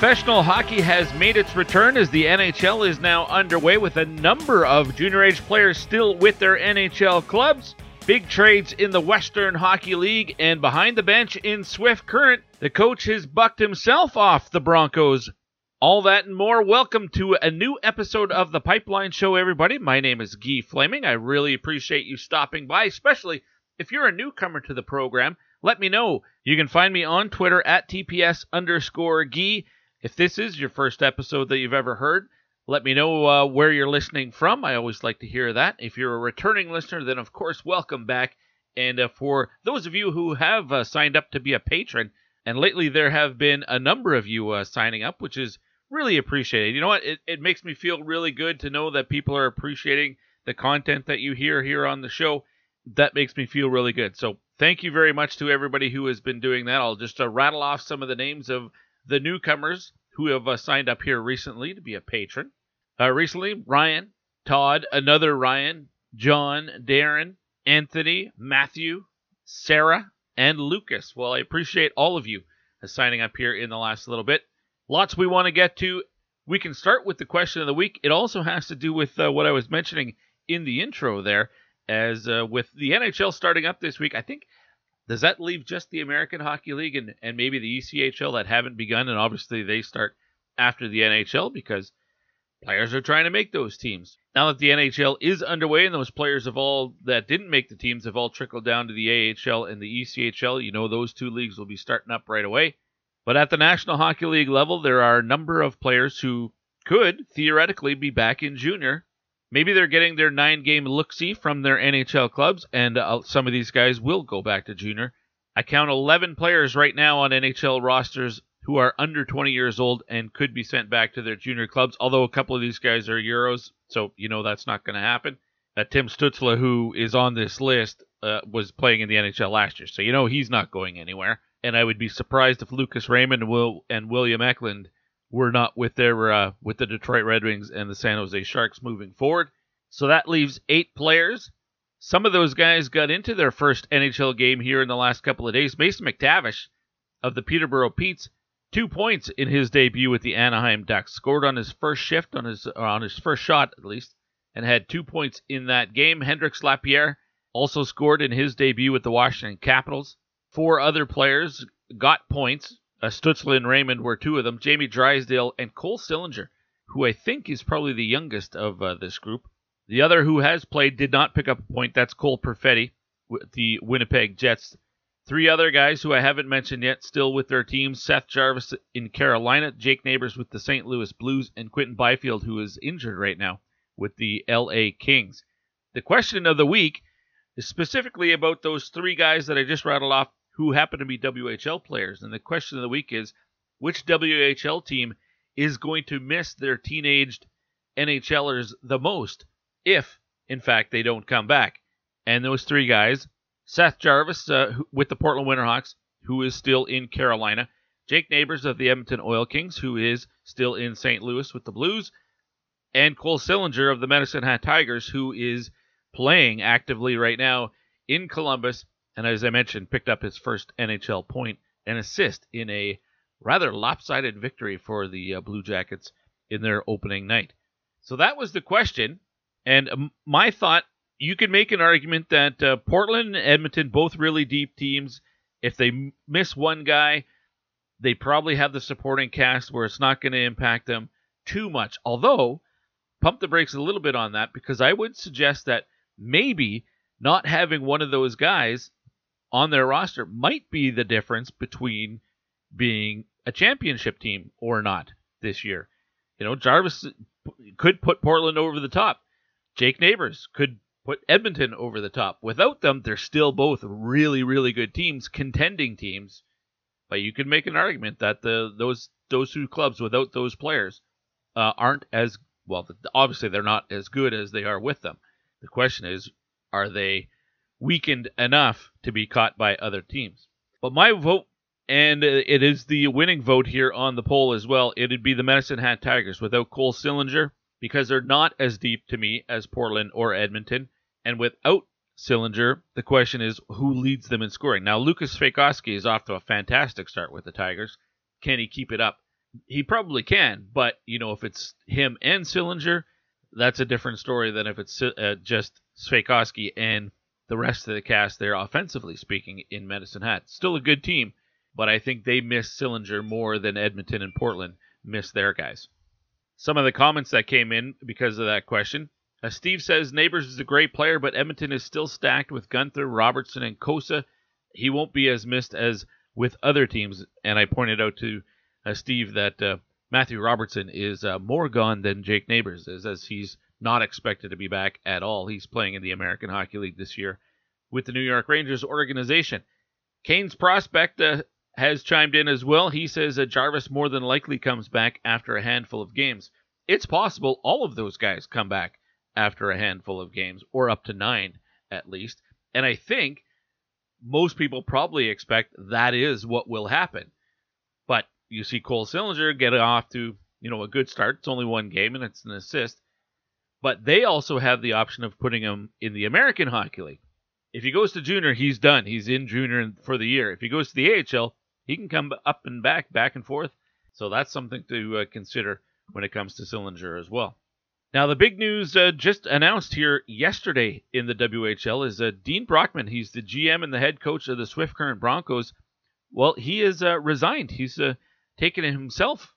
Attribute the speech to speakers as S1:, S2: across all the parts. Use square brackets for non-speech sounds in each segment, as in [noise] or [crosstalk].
S1: Professional hockey has made its return as the NHL is now underway with a number of junior age players still with their NHL clubs. Big trades in the Western Hockey League and behind the bench in Swift Current, the coach has bucked himself off the Broncos. All that and more. Welcome to a new episode of the Pipeline Show, everybody. My name is Guy Flaming. I really appreciate you stopping by, especially if you're a newcomer to the program. Let me know. You can find me on Twitter at TPS underscore Guy. If this is your first episode that you've ever heard, let me know uh, where you're listening from. I always like to hear that. If you're a returning listener, then of course, welcome back. And uh, for those of you who have uh, signed up to be a patron, and lately there have been a number of you uh, signing up, which is really appreciated. You know what? It, it makes me feel really good to know that people are appreciating the content that you hear here on the show. That makes me feel really good. So thank you very much to everybody who has been doing that. I'll just uh, rattle off some of the names of the newcomers who have uh, signed up here recently to be a patron. Uh, recently, Ryan, Todd, another Ryan, John, Darren, Anthony, Matthew, Sarah, and Lucas. Well, I appreciate all of you signing up here in the last little bit. Lots we want to get to. We can start with the question of the week. It also has to do with uh, what I was mentioning in the intro there, as uh, with the NHL starting up this week. I think does that leave just the American Hockey League and, and maybe the ECHL that haven't begun? And obviously they start after the NHL because players are trying to make those teams. Now that the NHL is underway and those players of all that didn't make the teams have all trickled down to the AHL and the ECHL, you know those two leagues will be starting up right away. But at the National Hockey League level, there are a number of players who could theoretically be back in junior maybe they're getting their nine game look see from their NHL clubs, and uh, some of these guys will go back to junior. I count 11 players right now on NHL rosters who are under 20 years old and could be sent back to their junior clubs, although a couple of these guys are Euros, so you know that's not going to happen. Uh, Tim Stützle, who is on this list, uh, was playing in the NHL last year, so you know he's not going anywhere. And I would be surprised if Lucas Raymond Will, and William Eklund were not with their uh, with the Detroit Red Wings and the San Jose Sharks moving forward. So that leaves eight players. Some of those guys got into their first NHL game here in the last couple of days. Mason McTavish of the Peterborough Petes, two points in his debut with the Anaheim Ducks. Scored on his first shift, on his on his first shot at least, and had two points in that game. Hendrix Lapierre also scored in his debut with the Washington Capitals. Four other players got points. Uh, and Raymond were two of them. Jamie Drysdale and Cole Sillinger, who I think is probably the youngest of uh, this group. The other who has played did not pick up a point. That's Cole Perfetti with the Winnipeg Jets. Three other guys who I haven't mentioned yet still with their teams Seth Jarvis in Carolina, Jake Neighbours with the St. Louis Blues, and Quinton Byfield, who is injured right now with the LA Kings. The question of the week is specifically about those three guys that I just rattled off who happen to be WHL players. And the question of the week is which WHL team is going to miss their teenaged NHLers the most if, in fact, they don't come back? And those three guys Seth Jarvis uh, with the Portland Winterhawks, who is still in Carolina. Jake Neighbours of the Edmonton Oil Kings, who is still in St. Louis with the Blues. and Cole Sillinger of the Medicine Hat Tigers, who is playing actively right now in Columbus, and as I mentioned, picked up his first NHL point and assist in a rather lopsided victory for the uh, Blue Jackets in their opening night. So that was the question, and um, my thought you could make an argument that uh, Portland and Edmonton, both really deep teams, if they miss one guy, they probably have the supporting cast where it's not going to impact them too much. Although, pump the brakes a little bit on that because I would suggest that maybe not having one of those guys on their roster might be the difference between being a championship team or not this year. You know, Jarvis could put Portland over the top. Jake Neighbours could put Edmonton over the top. Without them, they're still both really, really good teams, contending teams. But you could make an argument that the those those two clubs without those players uh, aren't as well. Obviously, they're not as good as they are with them. The question is, are they weakened enough to be caught by other teams? But my vote, and it is the winning vote here on the poll as well. It'd be the Medicine Hat Tigers without Cole Sillinger because they're not as deep to me as Portland or Edmonton. And without Sillinger, the question is who leads them in scoring. Now, Lucas Svejkovsky is off to a fantastic start with the Tigers. Can he keep it up? He probably can, but you know, if it's him and Sillinger, that's a different story than if it's uh, just Svejkovsky and the rest of the cast there, offensively speaking, in Medicine Hat. Still a good team, but I think they miss Sillinger more than Edmonton and Portland miss their guys. Some of the comments that came in because of that question Steve says Neighbours is a great player, but Edmonton is still stacked with Guenther, Robertson, and Cossa. He won't be as missed as with other teams. And I pointed out to uh, Steve that uh, Matthew Robertson is uh, more gone than Jake Neighbours is, as he's not expected to be back at all. He's playing in the American Hockey League this year with the New York Rangers organization. Kane's prospect uh, has chimed in as well. He says uh, Jarvis more than likely comes back after a handful of games. It's possible all of those guys come back after a handful of games, or up to nine at least. And I think most people probably expect that is what will happen. But you see Cole Sillinger get off to you know a good start. It's only one game and it's an assist. But they also have the option of putting him in the American Hockey League. If he goes to junior, he's done. He's in junior for the year. If he goes to the AHL, he can come up and back, back and forth. So that's something to uh, consider when it comes to Sillinger as well. Now, the big news uh, just announced here yesterday in the WHL is uh, Dean Brockman. He's the GM and the head coach of the Swift Current Broncos. Well, he has uh, resigned. He's uh, taken himself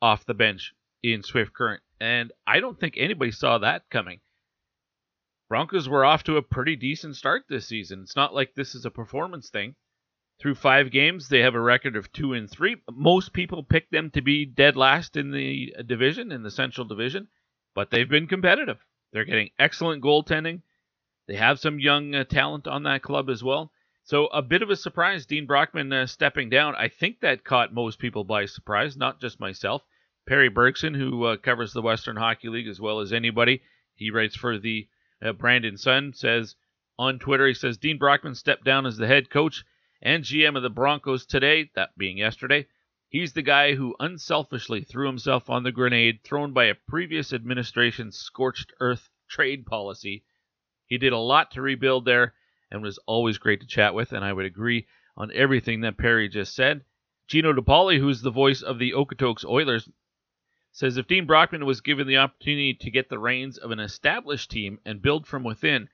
S1: off the bench in Swift Current, and I don't think anybody saw that coming. Broncos were off to a pretty decent start this season. It's not like this is a performance thing. Through five games, they have a record of two and three. Most people pick them to be dead last in the division, in the Central Division but they've been competitive. They're getting excellent goaltending. They have some young uh, talent on that club as well. So a bit of a surprise, Dean Brockman uh, stepping down. I think that caught most people by surprise, not just myself. Perry Bergson, who uh, covers the Western Hockey League as well as anybody, he writes for the uh, Brandon Sun, says on Twitter, he says Dean Brockman stepped down as the head coach and GM of the Broncos today, that being yesterday. He's the guy who unselfishly threw himself on the grenade thrown by a previous administration's scorched earth trade policy. He did a lot to rebuild there and was always great to chat with, and I would agree on everything that Perry just said. Gino DePauli, who's the voice of the Okotoks Oilers, says if Dean Brockman was given the opportunity to get the reins of an established team and build from within,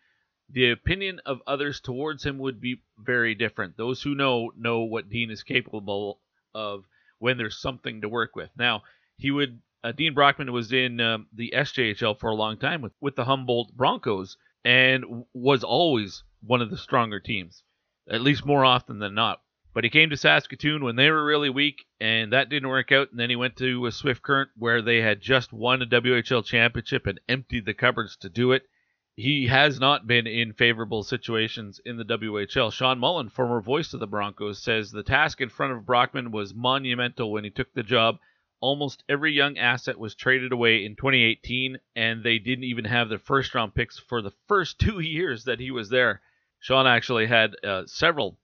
S1: the opinion of others towards him would be very different. Those who know know what Dean is capable of when there's something to work with. Now, he would uh, Dean Brockman was in um, the SJHL for a long time with, with the Humboldt Broncos and was always one of the stronger teams, at least more often than not. But he came to Saskatoon when they were really weak, and that didn't work out. And then he went to Swift Current where they had just won a WHL championship and emptied the cupboards to do it. He has not been in favorable situations in the WHL. Sean Mullen, former voice of the Broncos, says the task in front of Brockman was monumental when he took the job. Almost every young asset was traded away in 2018, and they didn't even have their first round picks for the first [laughs] two years that he was there. Sean actually had uh, several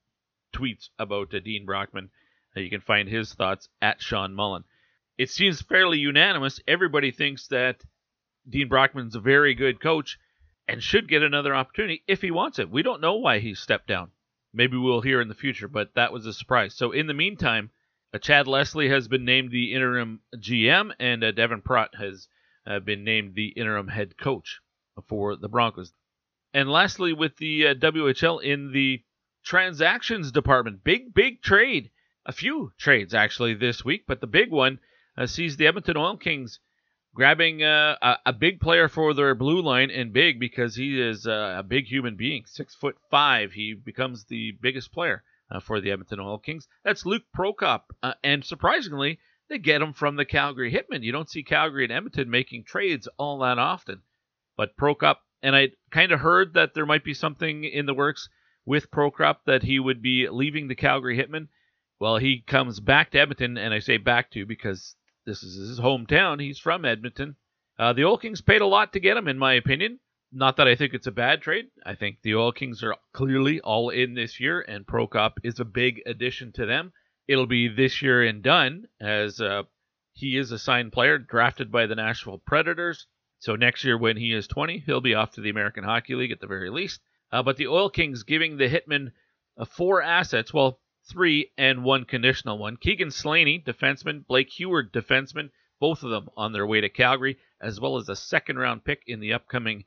S1: tweets about uh, Dean Brockman. Uh, you can find his thoughts at Sean Mullen. It seems fairly unanimous. Everybody thinks that Dean Brockman's a very good coach and should get another opportunity if he wants it. We don't know why he stepped down. Maybe we'll hear in the future, but that was a surprise. So in the meantime, uh, Chad Leslie has been named the interim GM, and Devin Pratt has been named the interim head coach for the Broncos. And lastly, with the WHL in the transactions department, big, big trade. A few trades actually this week, but the big one uh, sees the Edmonton Oil Kings grabbing uh, a, a, big player for their blue line, and big because he is uh, a big human being, six foot five. He becomes the biggest player uh, for the Edmonton Oil Kings. That's Luke Prokop, uh, and surprisingly, they get him from the Calgary Hitmen. You don't see Calgary and Edmonton making trades all that often, but Prokop, and I kind of heard that there might be something in the works with Prokop that he would be leaving the Calgary Hitmen. Well, he comes back to Edmonton, and I say back to because this is his hometown. He's from Edmonton. Uh, the Oil Kings paid a lot to get him, in my opinion. Not that I think it's a bad trade. I think the Oil Kings are clearly all in this year, and Prokop is a big addition to them. It'll be this year and done, as uh, he is a signed player drafted by the Nashville Predators. So next year, when he is 20, he'll be off to the American Hockey League at the very least. Uh, but the Oil Kings giving the Hitmen uh, four assets, well, three and one conditional one. Keegan Slaney, defenseman, Blake Heward, defenseman, both of them on their way to Calgary, as well as a second round pick in the upcoming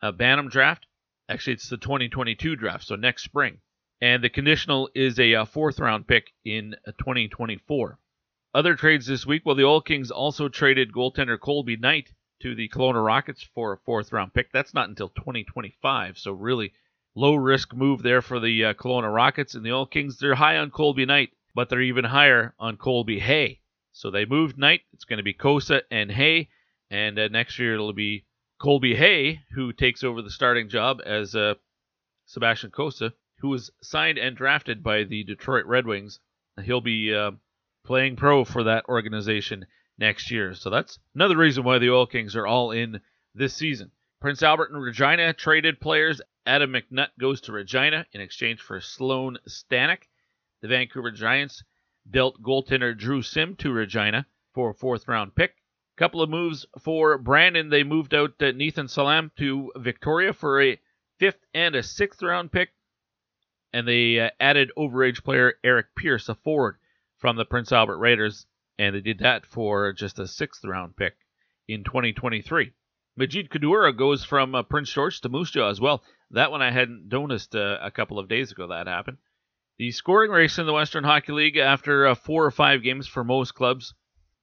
S1: uh, Bantam draft. Actually, it's the 2022 draft, so next spring. And the conditional is a, a uh, fourth round pick in uh, 2024. Other trades this week, well, the Oil Kings also traded goaltender Colby Knight to the Kelowna Rockets for a fourth round pick. That's not until 2025, so really low risk move there for the uh, Kelowna Rockets and the Oil Kings. They're high on Colby Knight, but they're even higher on Colby Hay. So they moved Knight. It's going to be Cossa and Hay, and uh, next year it'll be Colby Hay who takes over the starting job as uh, Sebastian Cossa, who was signed and drafted by the Detroit Red Wings. He'll be uh, playing pro for that organization next year. So that's another reason why the Oil Kings are all in this season. Prince Albert and Regina traded players Adam McNutt goes to Regina in exchange for Sloan Stanek. The Vancouver Giants dealt goaltender Drew Sim to Regina for a fourth round pick. Couple of moves for Brandon. They moved out uh, Nathan Salam to Victoria for a fifth and a sixth round pick. And they uh, added overage player Eric Pierce, a forward from the Prince Albert Raiders. And they did that for just a sixth round pick in 2023. Majid Kadura goes from uh, Prince George to Moose Jaw as well. That one I hadn't noticed uh, a couple of days ago that happened. The scoring race in the Western Hockey League after uh, four or five games for most clubs.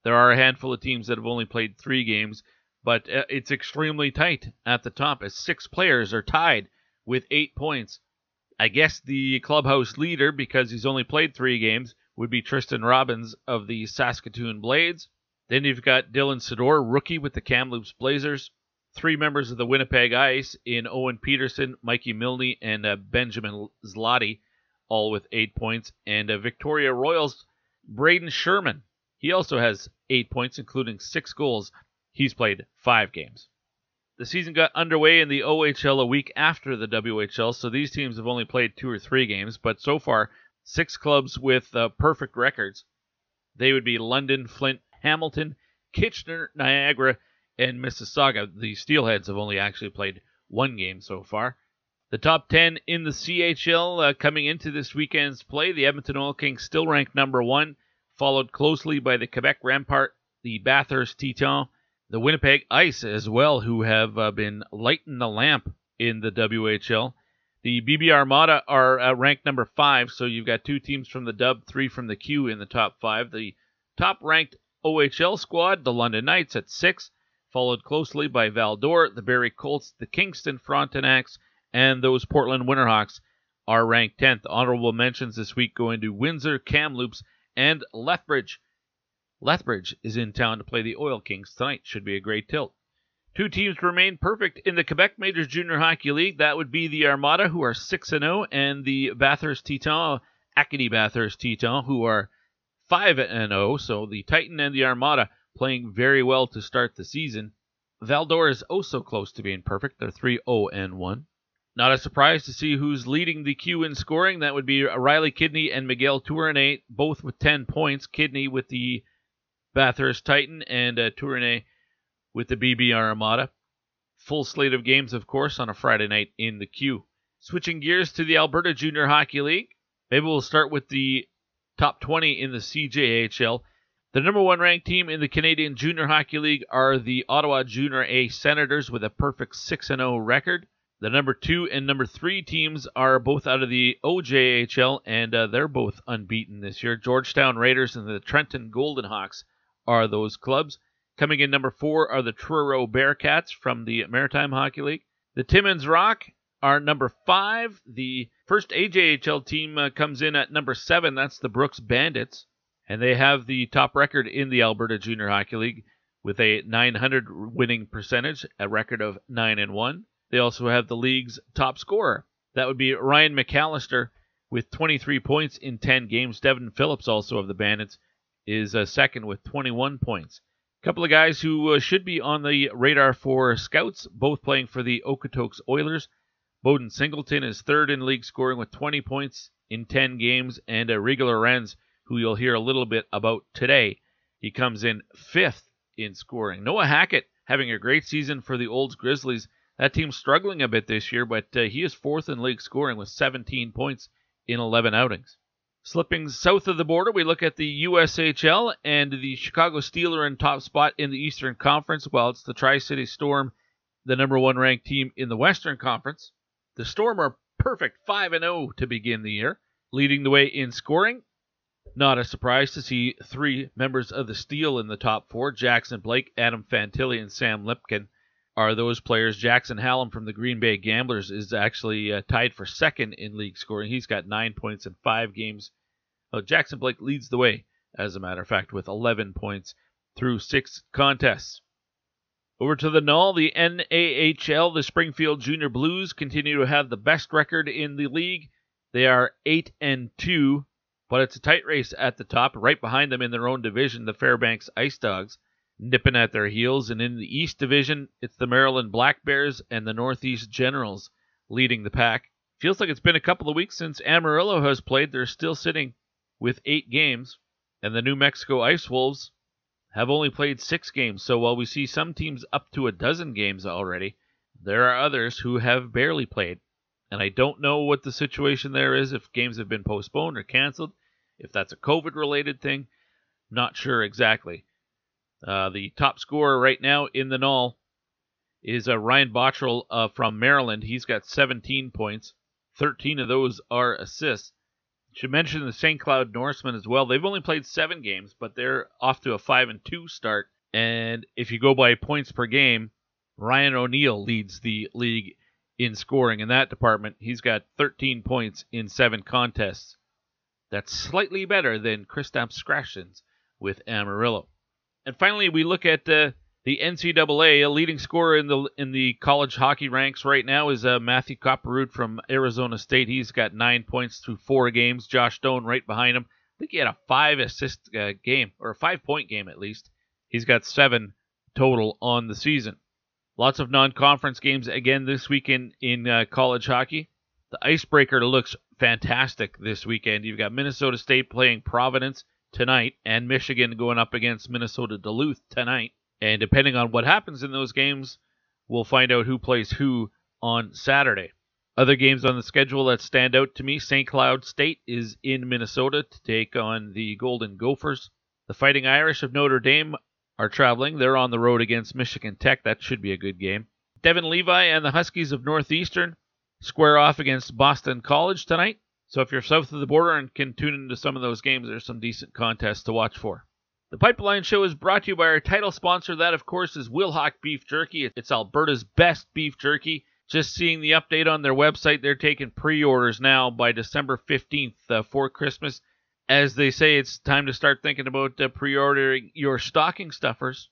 S1: There are a handful of teams that have only played three games, but uh, it's extremely tight at the top as six players are tied with eight points. I guess the clubhouse leader, because he's only played three games, would be Tristen Robins of the Saskatoon Blades. Then you've got Dylan Sydor, rookie with the Kamloops Blazers three members of the Winnipeg Ice in Owen Pederson, Mikey Milne, and uh, Benjamin Zloty, all with eight points. And uh, Victoria Royals, Braden Schuurman. He also has eight points, including six goals. He's played five games. The season got underway in the OHL a week after the WHL, so these teams have only played two or three games, but so far, six clubs with uh, perfect records. They would be London, Flint, Hamilton, Kitchener, Niagara, and Mississauga. The Steelheads have only actually played one game so far. The top 10 in the CHL uh, coming into this weekend's play. The Edmonton Oil Kings still ranked number one, followed closely by the Quebec Rampart, the Bathurst Titans, the Winnipeg Ice as well, who have uh, been lighting the lamp in the WHL. The BB Armada are uh, ranked number five, so you've got two teams from the Dub, three from the Q in the top five. The top ranked OHL squad, the London Knights, at six followed closely by Val-d'Or, the Barrie Colts, the Kingston Frontenacs, and those Portland Winterhawks are ranked 10th. Honorable mentions this week going to Windsor, Kamloops, and Lethbridge. Lethbridge is in town to play the Oil Kings tonight. Should be a great tilt. Two teams remain perfect in the Quebec Majors Junior Hockey League. That would be the Armada, who are 6 0, and the Bathurst Titans, Acadie Bathurst Titans, who are 5 0. So the Titan and the Armada playing very well to start the season. Val-d'Or is also close to being perfect. They're 3 0 and 1. Not a surprise to see who's leading the Q in scoring. That would be Riley Kidney and Miguel Tourigny, both with 10 points. Kidney with the Bathurst Titan and uh, with the BB Armada. Full slate of games, of course, on a Friday night in the Q. Switching gears to the Alberta Junior Hockey League. Maybe we'll start with the top 20 in the CJHL. The number one ranked team in the Canadian Junior Hockey League are the Ottawa Junior A Senators with a perfect 6 0 record. The number two and number three teams are both out of the OJHL, and uh, they're both unbeaten this year. Georgetown Raiders and the Trenton Golden Hawks are those clubs. Coming in number four are the Truro Bearcats from the Maritime Hockey League. The Timmins Rock are number five. The first AJHL team uh, comes in at number seven. That's the Brooks Bandits and they have the top record in the Alberta Junior Hockey League with a 900 winning percentage, a record of 9 and 1. They also have the league's top scorer. That would be Ryan McAllister with 23 points in 10 games. Devin Phillips, also of the Bandits, is uh, second with 21 points. A couple of guys who uh, should be on the radar for scouts, both playing for the Okotoks Oilers. Bowden Singleton is third in league scoring with 20 points in 10 games, and uh, Rieger Lorenz who you'll hear a little bit about today. He comes in fifth in scoring. Noah Hackett having a great season for the Olds Grizzlies. That team's struggling a bit this year, but uh, he is fourth in league scoring with 17 points in 11 outings. Slipping south of the border, we look at the USHL and the Chicago Steel are in top spot in the Eastern Conference, while it's the Tri City Storm, the number one ranked team in the Western Conference. The Storm are perfect 5 0 to begin the year, leading the way in scoring not a surprise to see three members of the Steel in the top four. Jackson Blake, Adam Fantilli, and Sam Lipkin are those players. Jackson Hallam from the Green Bay Gamblers is actually uh, tied for second in league scoring. He's got nine points in five games. Jackson Blake leads the way, as a matter of fact, with 11 points through six contests. Over to the Null, the NAHL, the Springfield Junior Blues continue to have the best record in the league. They are 8 and 2 but it's a tight race at the top. Right behind them in their own division, the Fairbanks Ice Dogs nipping at their heels. And in the East Division, it's the Maryland Black Bears and the Northeast Generals leading the pack. Feels like it's been a couple of weeks since Amarillo has played. They're still sitting with eight games. And the New Mexico Ice Wolves have only played six games. So while we see some teams up to a dozen games already, there are others who have barely played. And I don't know what the situation there is, if games have been postponed or canceled, if that's a COVID related thing. Not sure exactly. Uh, the top scorer right now in the null is uh, Ryan Bottrell uh, from Maryland. He's got 17 points. 13 of those are assists. Should mention the St. Cloud Norsemen as well. They've only played seven games, but they're off to a five and two start. And if you go by points per game, Ryan O'Neill leads the league in scoring in that department. He's got 13 points in seven contests. That's slightly better than Kristaps Skrashins with Amarillo. And finally, we look at uh, the NCAA. A leading scorer in the in the college hockey ranks right now is uh, Matthew Kopperud from Arizona State. He's got nine points through four games. Josh Stone right behind him. I think he had a five assist uh, game or a five point game at least. He's got seven total on the season. Lots of non-conference games again this weekend in uh, college hockey. The icebreaker looks fantastic this weekend. You've got Minnesota State playing Providence tonight, and Michigan going up against Minnesota Duluth tonight. And depending on what happens in those games, we'll find out who plays who on Saturday. Other games on the schedule that stand out to me St. Cloud State is in Minnesota to take on the Golden Gophers. The Fighting Irish of Notre Dame are traveling. They're on the road against Michigan Tech. That should be a good game. Devon Levi and the Huskies of Northeastern square off against Boston College tonight. So if you're south of the border and can tune into some of those games, there's some decent contests to watch for. The Pipeline Show is brought to you by our title sponsor. That, of course, is Wilhauk Beef Jerky. It's Alberta's best beef jerky. Just seeing the update on their website, they're taking pre orders now by December 15th uh, for Christmas as they say, it's time to start thinking about uh, pre-ordering your stocking stuffers.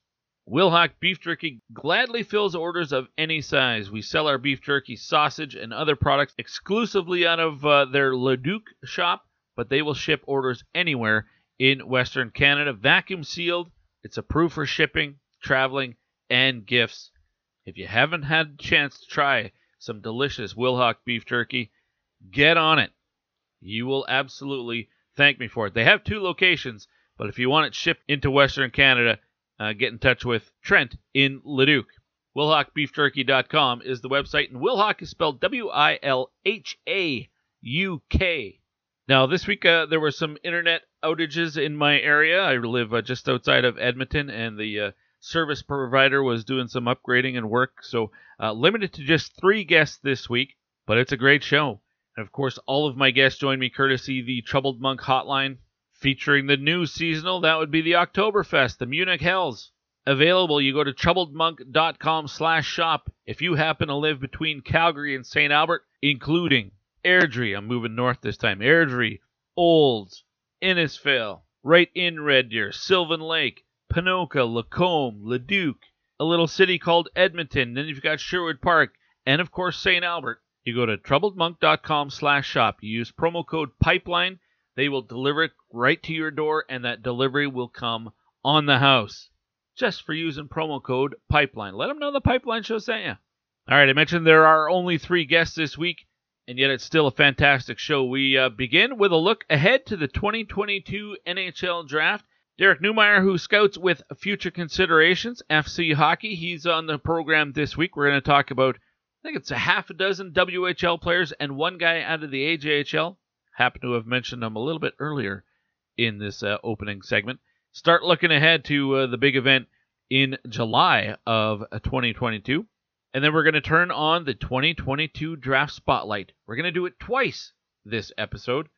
S1: Wilhauk Beef Jerky gladly fills orders of any size. We sell our beef jerky, sausage, and other products exclusively out of uh, their Leduc shop, but they will ship orders anywhere in Western Canada. Vacuum sealed. It's approved for shipping, traveling, and gifts. If you haven't had a chance to try some delicious Wilhauk beef jerky, get on it. You will absolutely thank me for it. They have two locations, but if you want it shipped into Western Canada, uh, get in touch with Trent in Leduc. WilhaukBeefJerky.com is the website, and Wilhauk is spelled W I L H A U K. Now, this week uh, there were some internet outages in my area. I live uh, just outside of Edmonton, and the uh, service provider was doing some upgrading and work, so uh, limited to just three guests this week, but it's a great show. And of course, all of my guests join me courtesy the Troubled Monk Hotline, featuring the new seasonal. That would be the Oktoberfest, the Munich Hells. Available, you go to troubledmonk.com slash shop if you happen to live between Calgary and St. Albert, including Airdrie. I'm moving north this time. Airdrie, Olds, Innisfail, right in Red Deer, Sylvan Lake, Ponoka, Lacombe, Leduc, a little city called Edmonton. Then you've got Sherwood Park, and of course St. Albert. You go to troubledmonk.com slash shop. You use promo code PIPELINE. They will deliver it right to your door, and that delivery will come on the house just for using promo code PIPELINE. Let them know the Pipeline Show sent you. All right, I mentioned there are only three guests this week, and yet it's still a fantastic show. We uh, begin with a look ahead to the 2022 NHL Draft. Derek Neumeier, who scouts with Future Considerations, FC Hockey, he's on the program this week. We're going to talk about, I think it's a half a dozen WHL players and one guy out of the AJHL. Happen to have mentioned them a little bit earlier in this uh, opening segment start looking ahead to uh, the big event in July of 2022. And then we're going to turn on the 2022 draft spotlight. We're going to do it twice this episode.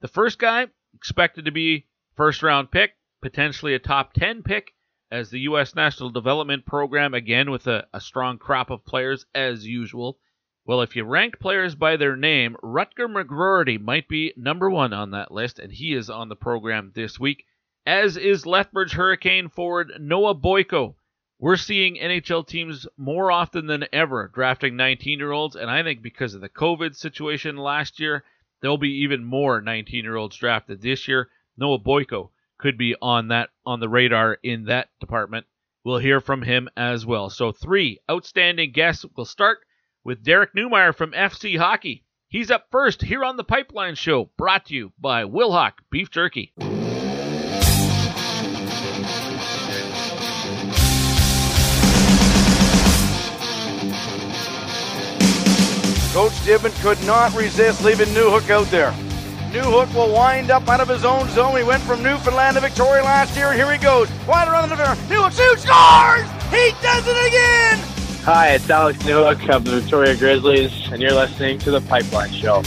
S1: The first guy expected to be first round pick, potentially a top 10 pick, as the U.S. National Development Program, again with a, a strong crop of players as usual. Well, if you rank players by their name, Rutger McGroarty might be number one on that list, and he is on the program this week as is Lethbridge Hurricane forward Noah Boyko. We're seeing NHL teams more often than ever drafting 19 year olds, and I think because of the COVID situation last year, there'll be even more 19 year olds drafted this year. Noah Boyko could be on that on the radar in that department. We'll hear from him as well. So three outstanding guests. We'll start with Derek Neumeier from FC Hockey. He's up first here on the Pipeline Show, brought to you by Wilhauk Beef Jerky.
S2: Coach Gibbon could not resist leaving Newhook out there. Newhook will wind up out of his own zone. He went from Newfoundland to Victoria last year, and here he goes. Wide around the defender. Newhook shoots, scores! He does it again!
S3: Hi, it's Alex Newhook of the Victoria Grizzlies, and you're listening to The Pipeline Show.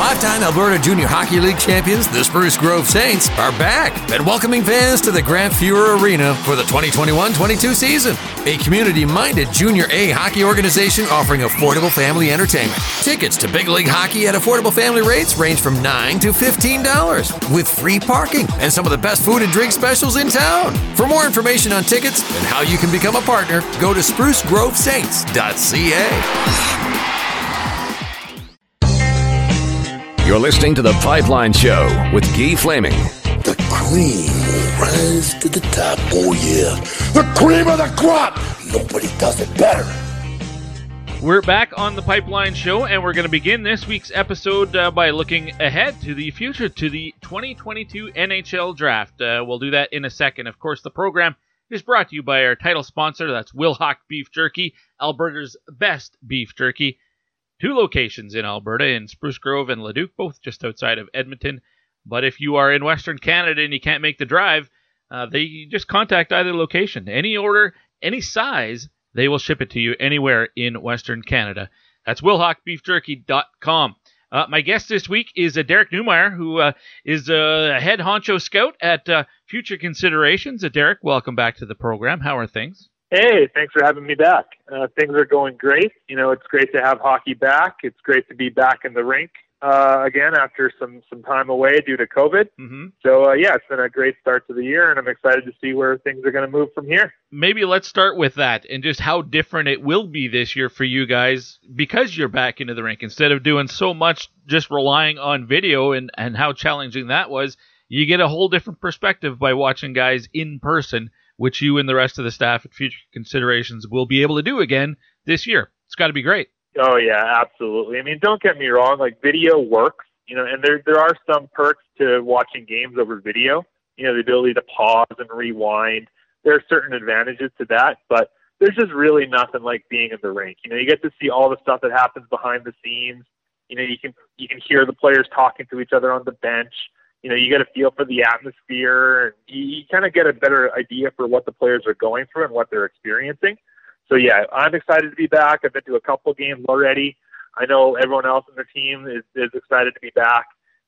S4: Five-time Alberta Junior Hockey League champions, the Spruce Grove Saints, are back and welcoming fans to the Grant Fuhr Arena for the 2021-22 season. A community-minded Junior A hockey organization offering affordable family entertainment. Tickets to big league hockey at affordable family rates range from 9 to $15 with free parking and some of the best food and drink specials in town. For more information on tickets and how you can become a partner, go to sprucegrovesaints.ca.
S5: You're listening to The Pipeline Show with Guy Flaming.
S6: The cream will rise to the top. Oh, yeah. The cream of the crop. Nobody does it better.
S1: We're back on The Pipeline Show, and we're going to begin this week's episode uh, by looking ahead to the future, to the 2022 NHL Draft. Uh, we'll do that in a second. Of course, the program is brought to you by our title sponsor. That's Wilhauk Beef Jerky, Alberta's best beef jerky two locations in Alberta, in Spruce Grove and Leduc, both just outside of Edmonton. But if you are in Western Canada and you can't make the drive, uh, they just contact either location. Any order, any size, they will ship it to you anywhere in Western Canada. That's WilhaukBeefJerky.com. Uh, my guest this week is uh, Derek Neumeier, who uh, is a head honcho scout at uh, Future Considerations. Uh, Derek, welcome back to the program. How are things?
S7: Hey, thanks for having me back. Uh, things are going great. You know, it's great to have hockey back. It's great to be back in the rink uh, again after some some time away due to COVID.
S1: Mm-hmm.
S7: So uh, yeah, it's been a great start to the year, and I'm excited to see where things are going to move from here.
S1: Maybe let's start with that and just how different it will be this year for you guys because you're back into the rink instead of doing so much just relying on video and and how challenging that was. You get a whole different perspective by watching guys in person which you and the rest of the staff at Future Considerations will be able to do again this year. It's got to be great.
S7: Oh yeah, absolutely. I mean, don't get me wrong. Like video works, you know, and there there are some perks to watching games over video. You know, the ability to pause and rewind. There are certain advantages to that, but there's just really nothing like being in the rink. You know, you get to see all the stuff that happens behind the scenes. You know, you can you can hear the players talking to each other on the bench. You know, you get a feel for the atmosphere, and you, you kind of get a better idea for what the players are going through and what they're experiencing. So yeah, I'm excited to be back. I've been to a couple games already. I know everyone else in the team is, is excited to be back.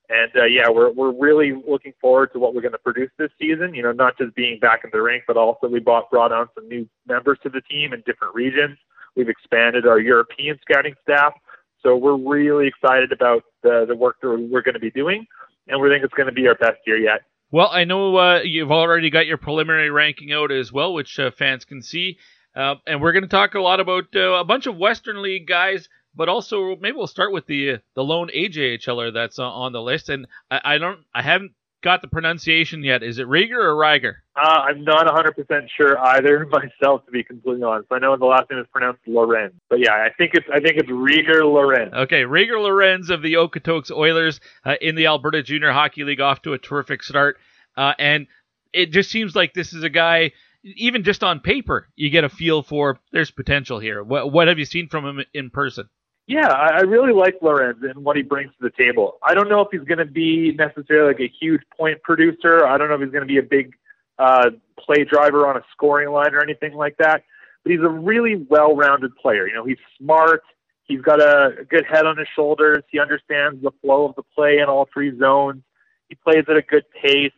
S7: And uh, yeah, we're we're really looking forward to what we're going to produce this season. You know, not just being back in the rink, but also we brought brought on some new members to the team in different regions. We've expanded our European scouting staff, so we're really excited about the the work that we're going to be doing, and we think it's going to be our best year yet.
S1: Well, I know uh, you've already got your preliminary ranking out as well, which uh, fans can see, uh, and we're going to talk a lot about uh, a bunch of Western League guys but also maybe we'll start with the the lone AJHLer that's on the list. And I, I don't, I haven't got the pronunciation yet. Is it Rieger or Reiger?
S7: Uh, I'm not 100% sure either [laughs] myself, to be completely honest. I know the last name is pronounced Lorenz, but yeah, I think it's I think it's Rieger Lorenz.
S1: Okay, Rieger Lorenz of the Okotoks Oilers uh, in the Alberta Junior Hockey League, off to a terrific start, uh, and it just seems like this is a guy. Even just on paper, you get a feel for there's potential here. What, what have you seen from him in person?
S7: Yeah, I, I really like Lorenz and what he brings to the table. I don't know if he's going to be necessarily like a huge point producer. I don't know if he's going to be a big uh, play driver on a scoring line or anything like that. But he's a really well-rounded player. You know, he's smart. He's got a good head on his shoulders. He understands the flow of the play in all three zones. He plays at a good pace.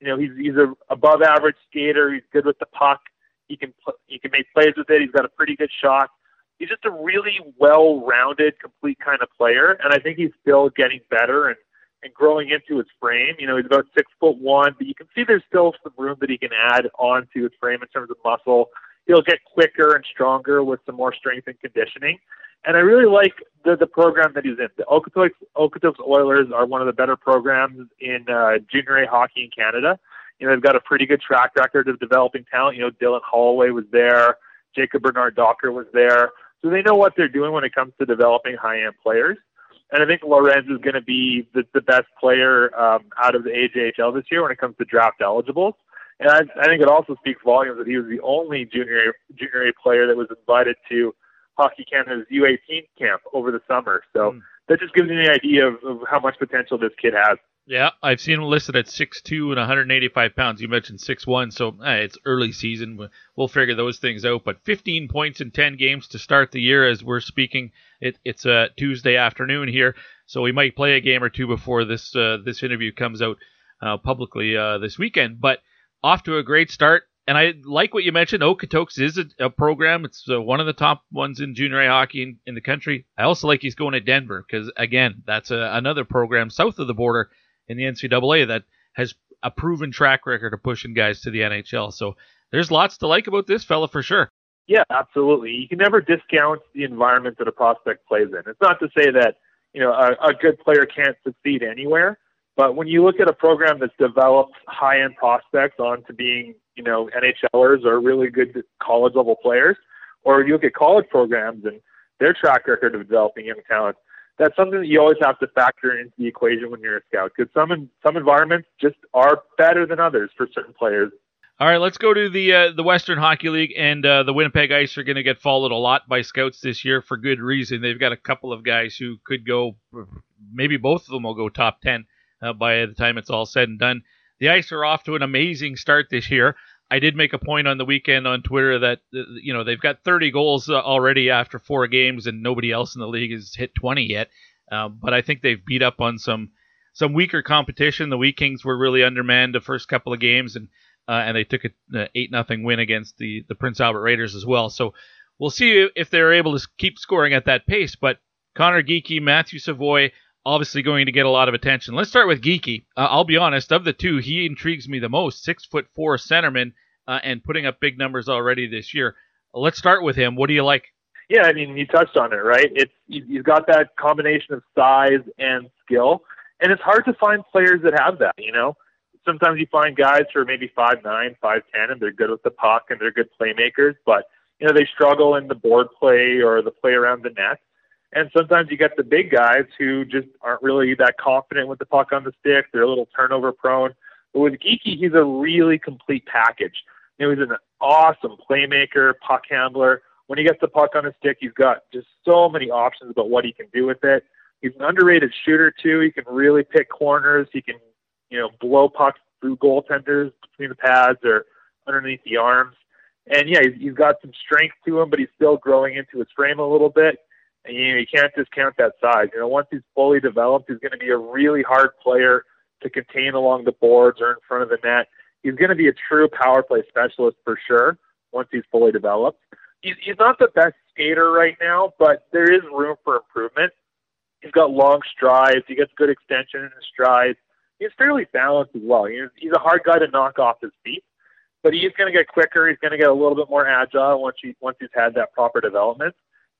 S7: You know, he's he's a above average skater. He's good with the puck. He can he can make plays with it. He's got a pretty good shot he's just a really well-rounded, complete kind of player, and I think he's still getting better and and growing into his frame. You know, he's about six foot one, but you can see there's still some room that he can add onto his frame in terms of muscle. He'll get quicker and stronger with some more strength and conditioning. And I really like the the program that he's in. The Okotoks, Oilers are one of the better programs in uh, junior A hockey in Canada. You know, they've got a pretty good track record of developing talent. You know, Dylan Holloway was there, Jacob Bernard Docker was there. So they know what they're doing when it comes to developing high end players. And I think Lorenz is going to be the, the best player um, out of the AJHL this year when it comes to draft eligibles. And I, I think it also speaks volumes that he was the only junior junior A player that was invited to Hockey Canada's U18 camp over the summer. So mm. that just gives you an idea of, of how much potential this kid has.
S1: Yeah, I've seen him listed at 6'2 and 185 pounds. You mentioned 6'1, so eh, it's early season. We'll figure those things out. But 15 points in 10 games to start the year as we're speaking. It, it's a Tuesday afternoon here, so we might play a game or two before this uh, this interview comes out uh, publicly uh, this weekend. But off to a great start. And I like what you mentioned. Okotoks is a, a program. It's uh, one of the top ones in junior A hockey in, in the country. I also like he's going to Denver because, again, that's a, another program south of the border in the NCAA that has a proven track record of pushing guys to the NHL. So there's lots to like about this fella for sure.
S7: Yeah, absolutely. You can never discount the environment that a prospect plays in. It's not to say that you know a, a good player can't succeed anywhere, but when you look at a program that's developed high-end prospects onto being you know NHLers or really good college level players, or you look at college programs and their track record of developing young talent, that's something that you always have to factor into the equation when you're a scout because some some environments just are better than others for certain players.
S1: All right, let's go to the uh, the Western Hockey League, and uh, the Winnipeg Ice are going to get followed a lot by scouts this year for good reason. They've got a couple of guys who could go, maybe both of them will go top ten uh, by the time it's all said and done. The Ice are off to an amazing start this year. I did make a point on the weekend on Twitter that uh, you know they've got 30 goals uh, already after four games, and nobody else in the league has hit 20 yet. Uh, but I think they've beat up on some some weaker competition. The Wheat Kings were really undermanned the first couple of games, and uh, and they took a eight nothing win against the the Prince Albert Raiders as well. So we'll see if they're able to keep scoring at that pace. But Conor Geekie, Matthew Savoie, obviously going to get a lot of attention. Let's start with Geekie. Uh, I'll be honest, of the two, he intrigues me the most. Six foot four centerman uh, and putting up big numbers already this year. Let's start with him. What do you like?
S7: Yeah, I mean, you touched on it, right? It's you've got that combination of size and skill, and it's hard to find players that have that. You know, sometimes you find guys who are maybe five nine, five ten, and they're good with the puck and they're good playmakers, but you know they struggle in the board play or the play around the net. And sometimes you get the big guys who just aren't really that confident with the puck on the stick. They're a little turnover prone. But with Geekie, he's a really complete package. You know, he's an awesome playmaker, puck handler. When he gets the puck on his stick, he's got just so many options about what he can do with it. He's an underrated shooter too. He can really pick corners. He can, you know, blow pucks through goaltenders between the pads or underneath the arms. And yeah, he's, he's got some strength to him, but he's still growing into his frame a little bit. And you, know, you can't discount that size. You know, once he's fully developed, he's going to be a really hard player to contain along the boards or in front of the net. He's going to be a true power play specialist for sure once he's fully developed. He's, he's not the best skater right now, but there is room for improvement. He's got long strides. He gets good extension in his strides. He's fairly balanced as well. He's, he's a hard guy to knock off his feet, but he's going to get quicker. He's going to get a little bit more agile once he once he's had that proper development.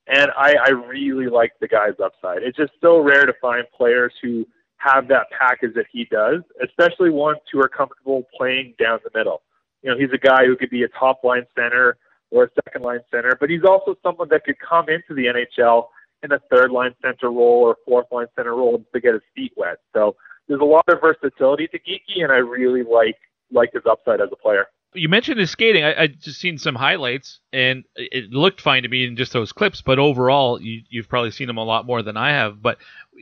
S7: And I, I really like the guy's upside. It's just so rare to find players who have that package that he does, especially ones who are comfortable playing down the middle. You know, he's a guy who could be a top line center or a second line center, but he's also someone that could come into the NHL in a third line center role or fourth line center role to get his feet wet. So there's a lot of versatility to Geekie, and I really like like his upside as a player.
S1: You mentioned his skating. I, I just seen some highlights, and it looked fine to me in just those clips. But overall, you, you've probably seen him a lot more than I have. But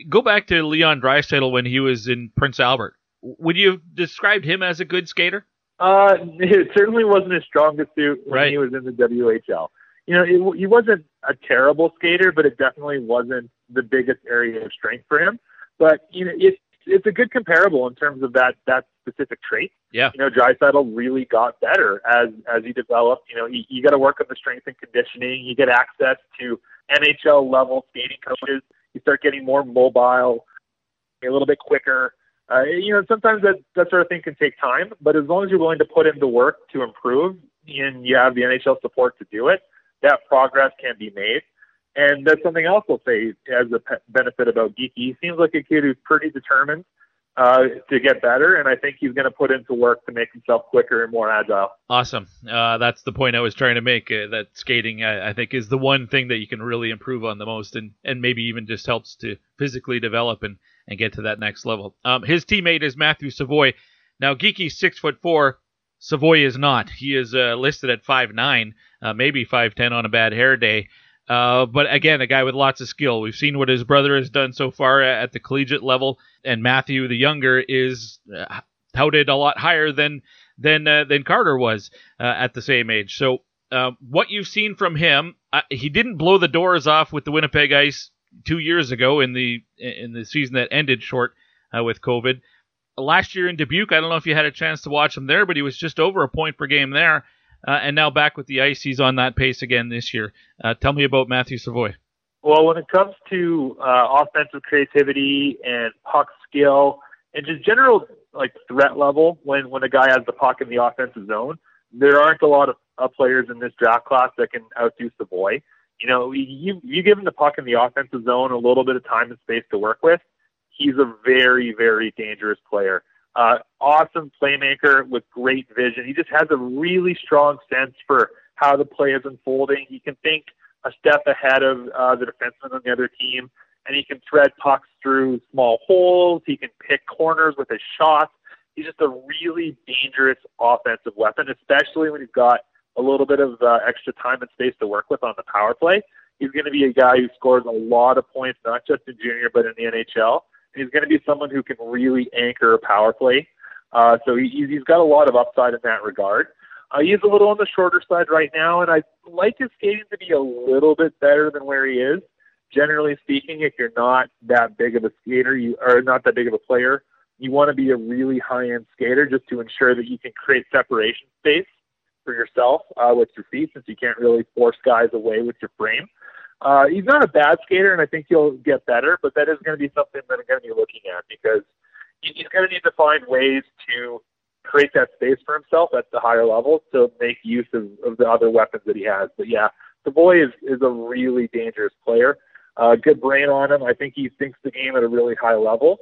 S1: go back to Leon Draisaitl when he was in Prince Albert. Would you have described him as a good skater?
S7: Uh, it certainly wasn't his strongest suit when
S1: right.
S7: he was in the WHL. You know, it, he wasn't a terrible skater, but it definitely wasn't the biggest area of strength for him. But you know, it's it's a good comparable in terms of that that specific trait.
S1: Yeah.
S7: You know, Draisaitl really got better as as he developed. You know, you, you got to work on the strength and conditioning. You get access to NHL level skating coaches. You start getting more mobile, a little bit quicker. Uh, you know, sometimes that that sort of thing can take time, but as long as you're willing to put in the work to improve and you have the NHL support to do it, that progress can be made. And that's something else I'll say as a benefit about Geekie. He seems like a kid who's pretty determined uh, to get better, and I think he's going to put into work to make himself quicker and more agile.
S1: Awesome. Uh, that's the point I was trying to make. Uh, that skating, I, I, think, is the one thing that you can really improve on the most, and, and maybe even just helps to physically develop and, and get to that next level. Um, his teammate is Matthew Savoie. Now, Geekie's six foot four. Savoie is not. He is uh, listed at five nine, uh, maybe five ten on a bad hair day. Uh, but again, a guy with lots of skill. We've seen what his brother has done so far at the collegiate level, and Matthew, the younger, is uh, touted a lot higher than than uh, than Carter was uh, at the same age. So, uh, what you've seen from him, he didn't blow the doors off with the Winnipeg Ice two years ago in the in the season that ended short with COVID. Last year in Dubuque, I don't know if you had a chance to watch him there, but he was just over a point per game there. Uh, and now back with the ice, he's on that pace again this year. Uh, tell me about Matthew Savoie.
S7: Well, when it comes to uh, offensive creativity and puck skill and just general like threat level, when when a guy has the puck in the offensive zone, there aren't a lot of uh, players in this draft class that can outdo Savoie. You know, you you give him the puck in the offensive zone a little bit of time and space to work with. He's a very very dangerous player. Uh, awesome playmaker with great vision. He just has a really strong sense for how the play is unfolding. He can think a step ahead of uh, the defenseman on the other team, and he can thread pucks through small holes. He can pick corners with his shots. He's just a really dangerous offensive weapon, especially when he's got a little bit of uh, extra time and space to work with on the power play. He's going to be a guy who scores a lot of points, not just in junior, but in the NHL. He's going to be someone who can really anchor a power play. Uh, so he, he's got a lot of upside in that regard. Uh, he's a little on the shorter side right now, and I like his skating to be a little bit better than where he is. Generally speaking, if you're not that big of a skater, you are not that big of a player, you want to be a really high-end skater just to ensure that you can create separation space for yourself uh, with your feet, since you can't really force guys away with your frame. Uh, he's not a bad skater, and I think he'll get better, but that is going to be something that I'm going to be looking at because he's going to need to find ways to create that space for himself at the higher levels to make use of, of the other weapons that he has. But yeah, Savoie is, is a really dangerous player. Uh, good brain on him. I think he thinks the game at a really high level.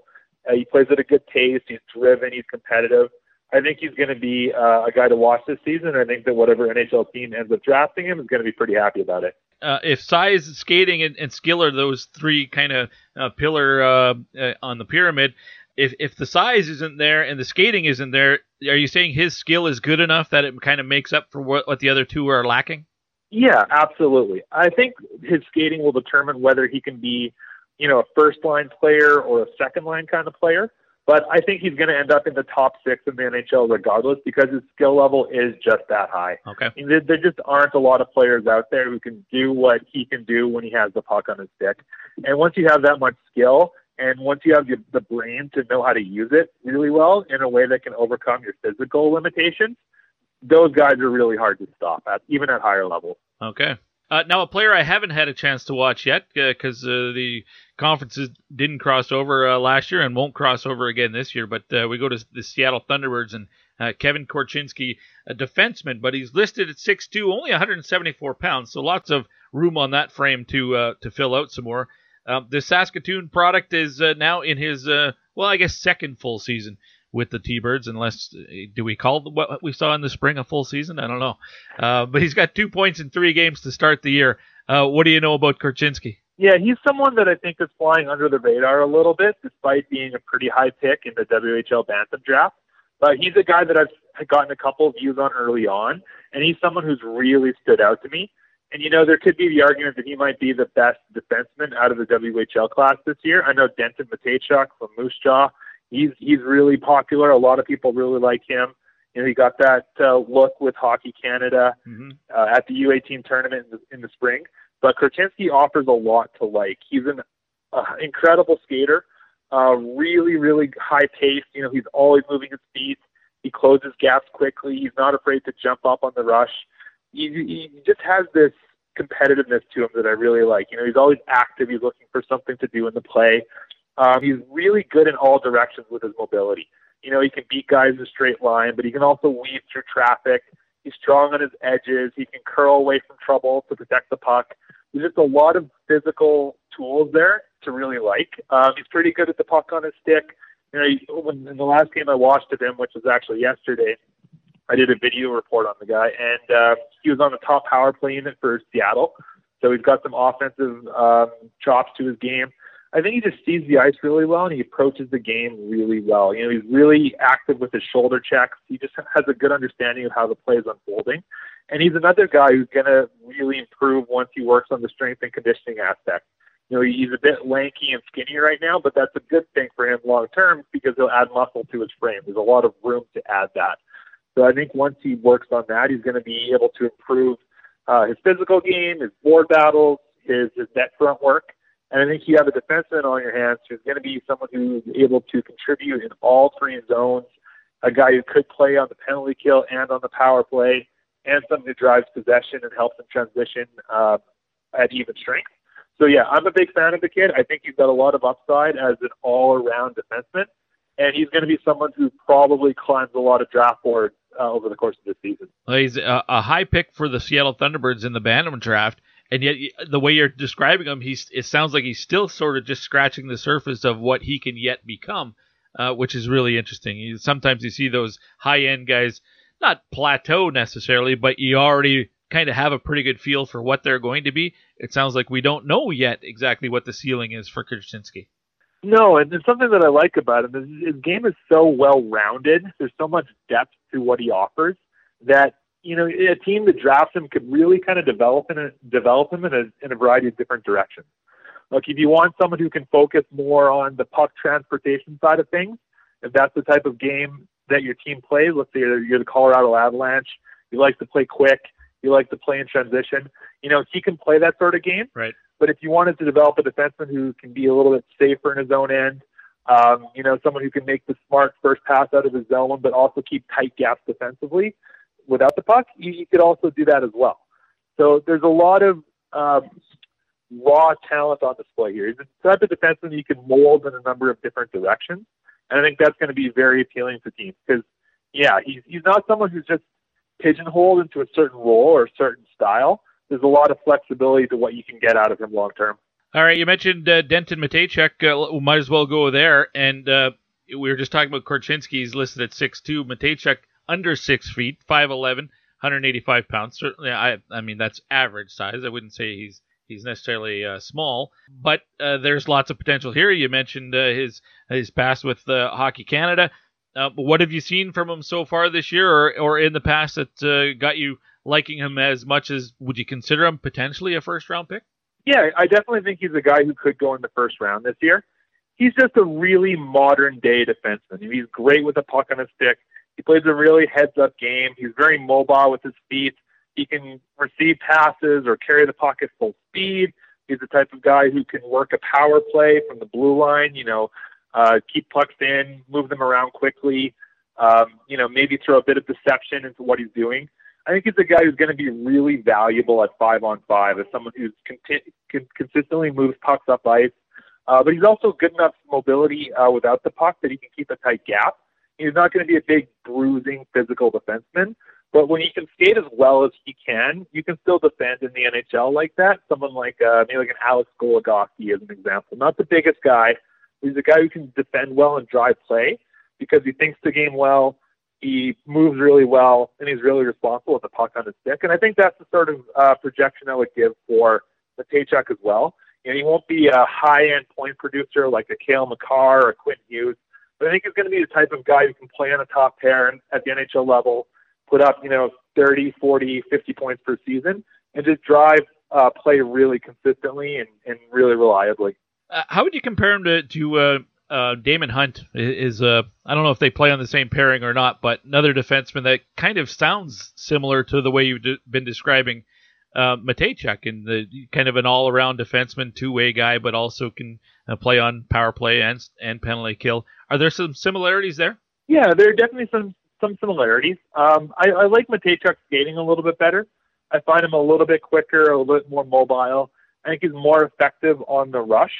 S7: Uh, he plays at a good pace. He's driven. He's competitive. I think he's going to be uh, a guy to watch this season. I think that whatever NHL team ends up drafting him is going to be pretty happy about it.
S1: Uh, if size, skating, and, and, skill are those three kind of uh, pillar uh, uh, on the pyramid, if if the size isn't there and the skating isn't there, are you saying his skill is good enough that it kind of makes up for what, what the other two are lacking?
S7: Yeah, absolutely. I think his skating will determine whether he can be, you know, a first line player or a second line kind of player. But I think he's going to end up in the top six in the NHL regardless because his skill level is just that high.
S1: Okay.
S7: I mean, there, there just aren't a lot of players out there who can do what he can do when he has the puck on his stick. And once you have that much skill, and once you have the, the brain to know how to use it really well in a way that can overcome your physical limitations, those guys are really hard to stop at, even at higher levels.
S1: Okay. Uh, now, a player I haven't had a chance to watch yet because uh, uh, the conferences didn't cross over uh, last year and won't cross over again this year. But uh, we go to the Seattle Thunderbirds and uh, Kevin Korchinski, a defenseman, but he's listed at 6'2", only 174 pounds, so lots of room on that frame to to fill out some more. Um, the Saskatoon product is uh, now in his, uh, well, I guess second full season with the T-Birds, unless do we call what we saw in the spring a full season? I don't know. Uh, but he's got two points in three games to start the year. Uh, what do you know about Korchinski?
S7: Yeah, he's someone that I think is flying under the radar a little bit, despite being a pretty high pick in the WHL Bantam draft. But he's a guy that I've gotten a couple of views on early on, and he's someone who's really stood out to me. And you know, there could be the argument that he might be the best defenseman out of the WHL class this year. I know Denton Mateychuk from Moose Jaw. He's he's really popular. A lot of people really like him. You know, he got that uh, look with Hockey Canada mm-hmm. uh, at the U18 tournament in the, in the spring. But Korchinski offers a lot to like. He's an uh, incredible skater, uh, really, really high pace. You know, he's always moving his feet. He closes gaps quickly. He's not afraid to jump up on the rush he, he just has this competitiveness to him that I really like. You know, he's always active. He's looking for something to do in the play. Um, he's really good in all directions with his mobility. You know, he can beat guys in a straight line, but he can also weave through traffic. He's strong on his edges. He can curl away from trouble to protect the puck. There's just a lot of physical tools there to really like. Um, he's pretty good at the puck on his stick. You know, he, when, in the last game I watched of him, which was actually yesterday, I did a video report on the guy, and uh, he was on the top power play unit for Seattle. So he's got some offensive um, chops to his game. I think he just sees the ice really well and he approaches the game really well. You know, he's really active with his shoulder checks. He just has a good understanding of how the play is unfolding. And he's another guy who's going to really improve once he works on the strength and conditioning aspect. You know, he's a bit lanky and skinny right now, but that's a good thing for him long term because he'll add muscle to his frame. There's a lot of room to add that. So I think once he works on that, he's going to be able to improve uh, his physical game, his board battles, his, his net front work. And I think you have a defenseman on your hands who's going to be someone who's able to contribute in all three zones, a guy who could play on the penalty kill and on the power play, and someone who drives possession and helps in transition uh, at even strength. So yeah, I'm a big fan of the kid. I think he's got a lot of upside as an all-around defenseman, and he's going to be someone who probably climbs a lot of draft boards uh, over the course of this season.
S1: Well, he's a, a, high pick for the Seattle Thunderbirds in the Bantam draft, and yet the way you're describing him, he's it sounds like he's still sort of just scratching the surface of what he can yet become, uh, which is really interesting. You, sometimes you see those high end guys not plateau necessarily, but you already kind of have a pretty good feel for what they're going to be. It sounds like we don't know yet exactly what the ceiling is for Korchinski.
S7: No, and there's something that I like about him. Is his game is so well rounded. There's so much depth to what he offers that you know a team that drafts him could really kind of develop in a, develop him in a in a variety of different directions. Like if you want someone who can focus more on the puck transportation side of things, if that's the type of game that your team plays, let's say you're, you're the Colorado Avalanche, you like to play quick, you like to play in transition. You know, he can play that sort of game.
S1: Right.
S7: But if you wanted to develop a defenseman who can be a little bit safer in his own end, um, you know, someone who can make the smart first pass out of his zone, but also keep tight gaps defensively without the puck, you, you could also do that as well. So there's a lot of um, raw talent on display here. He's the type of defenseman you can mold in a number of different directions. And I think that's going to be very appealing to teams because, yeah, he's, he's not someone who's just pigeonholed into a certain role or a certain style there's a lot of flexibility to what you can get out of him long term.
S1: All right, you mentioned uh, Denton Mateychuk. Uh, we might as well go there. And uh, we were just talking about Korchinski. He's listed at 6'2". Mateychuk under six feet, 5'11", 185 pounds. Certainly, I I mean that's average size. I wouldn't say he's he's necessarily uh, small, but uh, there's lots of potential here. You mentioned uh, his his past with uh, Hockey Canada. Uh, what have you seen from him so far this year, or or in the past that uh, got you liking him as much as? Would you consider him potentially a first round pick?
S7: Yeah, I definitely think he's a guy who could go in the first round this year. He's just a really modern day defenseman. He's great with the puck on his stick. He plays a really heads up game. He's very mobile with his feet. He can receive passes or carry the puck at full speed. He's the type of guy who can work a power play from the blue line, you know, uh, keep pucks in, move them around quickly, um, you know, maybe throw a bit of deception into what he's doing. I think he's a guy who's going to be really valuable at five on five as someone who's conti- con- consistently moves pucks up ice. Uh, but he's also good enough mobility uh, without the puck that he can keep a tight gap. He's not going to be a big bruising physical defenseman, but when he can skate as well as he can, you can still defend in the NHL like that. Someone like uh, maybe like an Alex Goligoski as an example. Not the biggest guy. He's a guy who can defend well and drive play because he thinks the game well. He moves really well, and he's really responsible with the puck on his stick. And I think that's the sort of uh, projection I would give for the Mateychuk as well. You know, he won't be a high-end point producer like a Cale Makar or a Quentin Hughes, but I think he's going to be the type of guy who can play on a top pair at the NHL level, put up, you know, 30, 40, 50 points per season, and just drive uh, play really consistently and, and really reliably.
S1: Uh, how would you compare him to, to uh, uh, Daemon Hunt is uh, I don't know if they play on the same pairing or not, but another defenseman that kind of sounds similar to the way you've d- been describing uh, Mateychuk, and the kind of an all-around defenseman, two-way guy, but also can uh, play on power play and and penalty kill. Are there some similarities there?
S7: Yeah, there are definitely some some similarities. Um, I, I like Mateychuk skating a little bit better. I find him a little bit quicker, a little bit more mobile. I think he's more effective on the rush.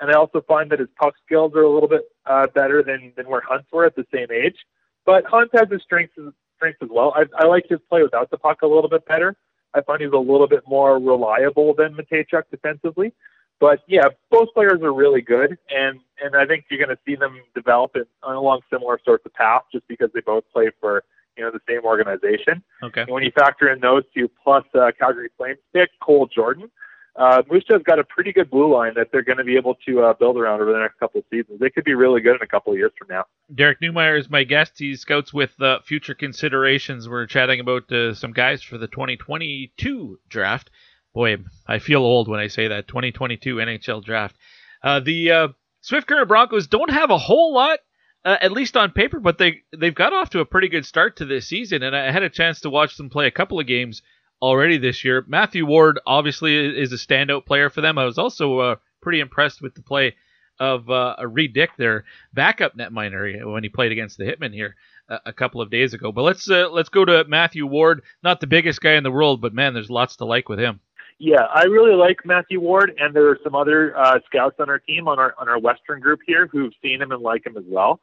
S7: And I also find that his puck skills are a little bit uh, better than, than where Hunt's were at the same age. But Hunt has his strengths, strengths as well. I, I like his play without the puck a little bit better. I find he's a little bit more reliable than Mateychuk defensively. But yeah, both players are really good, and and I think you're going to see them develop in, along similar sorts of paths, just because they both play for you know the same organization.
S1: Okay.
S7: And when you factor in those two plus uh, Calgary Flames pick Cole Jordan, uh, Jaw's got a pretty good blue line that they're going to be able to uh, build around over the next couple of seasons. They could be really good in a couple of years from now.
S1: Derek Neumeier is my guest. He scouts with uh, future considerations. We're chatting about uh, some guys for the 2022 draft. Boy, I feel old when I say that 2022 NHL draft. Uh, the uh, Swift Current Broncos don't have a whole lot, uh, at least on paper, but they they've got off to a pretty good start to this season, and I had a chance to watch them play a couple of games already this year. Matthew Ward obviously is a standout player for them. I was also uh, pretty impressed with the play of uh, Reid Dick, their backup netminer, when he played against the Hitmen here a, a couple of days ago. But let's uh, let's go to Matthew Ward. Not the biggest guy in the world, but man, there's lots to like with him.
S7: Yeah, I really like Matthew Ward, and there are some other uh, scouts on our team on our on our Western group here who've seen him and like him as well.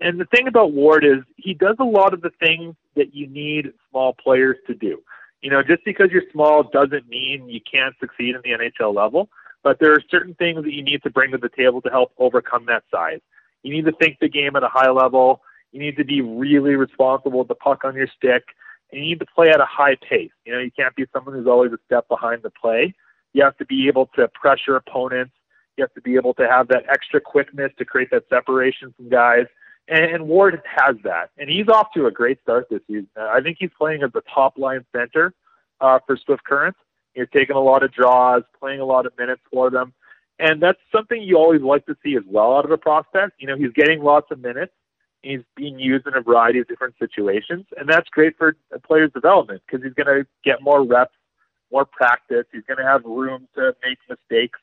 S7: And the thing about Ward is he does a lot of the things that you need small players to do you know, just because you're small doesn't mean you can't succeed in the NHL level. But there are certain things that you need to bring to the table to help overcome that size. You need to think the game at a high level. You need to be really responsible with the puck on your stick. And you need to play at a high pace. You know, you can't be someone who's always a step behind the play. You have to be able to pressure opponents. You have to be able to have that extra quickness to create that separation from guys. And, Ward has that, and he's off to a great start this season. I think he's playing as a top line center uh, for Swift Current. He's taking a lot of draws, playing a lot of minutes for them, and that's something you always like to see as well out of a prospect. You know, he's getting lots of minutes. He's being used in a variety of different situations, and that's great for a player's development because he's going to get more reps, more practice. He's going to have room to make mistakes.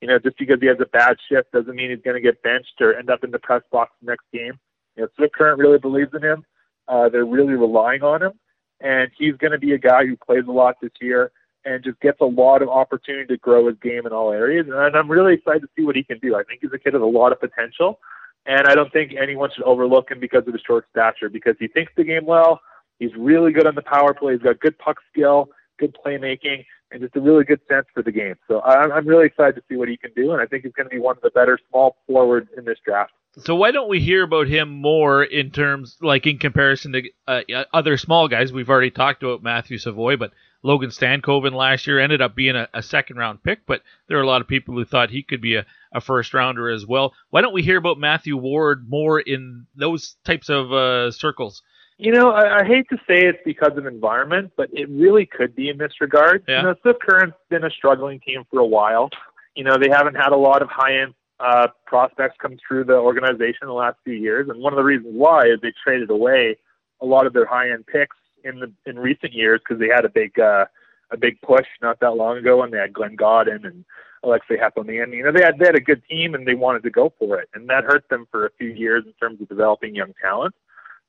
S7: You know, just because he has a bad shift doesn't mean he's going to get benched or end up in the press box next game. You know, Swift Current really believes in him. Uh, they're really relying on him, and he's going to be a guy who plays a lot this year and just gets a lot of opportunity to grow his game in all areas. And I'm really excited to see what he can do. I think he's a kid with a lot of potential, and I don't think anyone should overlook him because of his short stature. Because he thinks the game well. He's really good on the power play. He's got good puck skill, good playmaking, and just a really good sense for the game. So I'm really excited to see what he can do, and I think he's going to be one of the better small forwards in this draft.
S1: So why don't we hear about him more in terms, like in comparison to uh, other small guys? We've already talked about Matthew Savoie, but Logan Stankoven last year ended up being a, a, second round pick, but there are a lot of people who thought he could be a, a, first rounder as well. Why don't we hear about Matthew Ward more in those types of uh, circles?
S7: You know, I, I, hate to say it's because of environment, but it really could be in this regard.
S1: Yeah.
S7: You know, Swift Current's been a struggling team for a while. You know, they haven't had a lot of high end uh, prospects come through the organization in the last few years, and one of the reasons why is they traded away a lot of their high end picks in the in recent years because they had a big uh, a big push not that long ago, and they had Glenn Gawdin and Aleksi Heponiemi. You know, they had they had a good team and they wanted to go for it, and that hurt them for a few years in terms of developing young talent.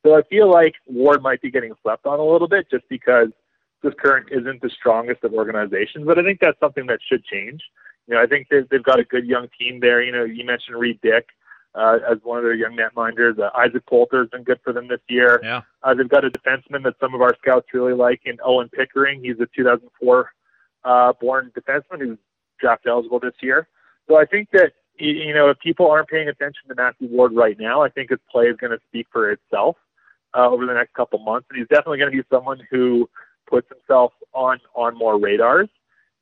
S7: So I feel like Ward might be getting slept on a little bit just because this current isn't the strongest of organizations, but I think that's something that should change. You know, I think they've, they've got a good young team there. You know, you mentioned Reed Dick uh, as one of their young netminders. Uh, Isaac Poulter has been good for them this year.
S1: Yeah.
S7: Uh, they've got a defenseman that some of our scouts really like in Owen Pickering. He's a 2004 uh, born defenseman who's draft eligible this year. So I think that you know if people aren't paying attention to Matthew Ward right now, I think his play is going to speak for itself uh, over the next couple months, and he's definitely going to be someone who puts himself on on more radars.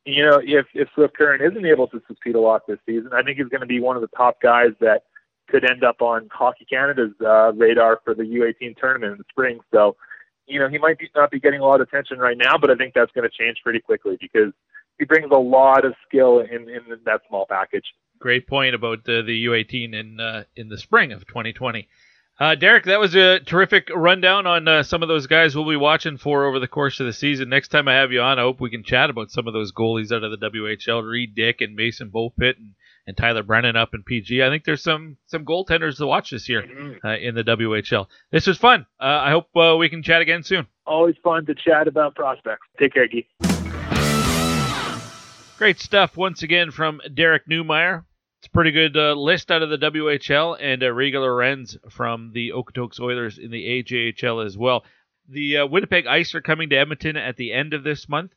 S7: You know, if if Swift Current isn't able to succeed a lot this season, I think he's going to be one of the top guys that could end up on Hockey Canada's uh, radar for the U18 tournament in the spring. So, you know, he might be, not be getting a lot of attention right now, but I think that's going to change pretty quickly because he brings a lot of skill in, in that small package.
S1: Great point about uh, the U18 in uh, in the spring of 2020. Uh, Derek, that was a terrific rundown on uh, some of those guys we'll be watching for over the course of the season. Next time I have you on, I hope we can chat about some of those goalies out of the WHL, Reed Dick and Mason Beaupit and and Tyler Brennan up in PG. I think there's some some goaltenders to watch this year
S7: mm-hmm.
S1: uh, in the WHL. This was fun. Uh, I hope uh, we can chat again soon.
S7: Always fun to chat about prospects. Take care, Geek.
S1: Great stuff once again from Derek Neumeier. It's a pretty good uh, list out of the WHL and uh, Rieger Lorenz from the Okotoks Oilers in the AJHL as well. The uh, Winnipeg Ice are coming to Edmonton at the end of this month.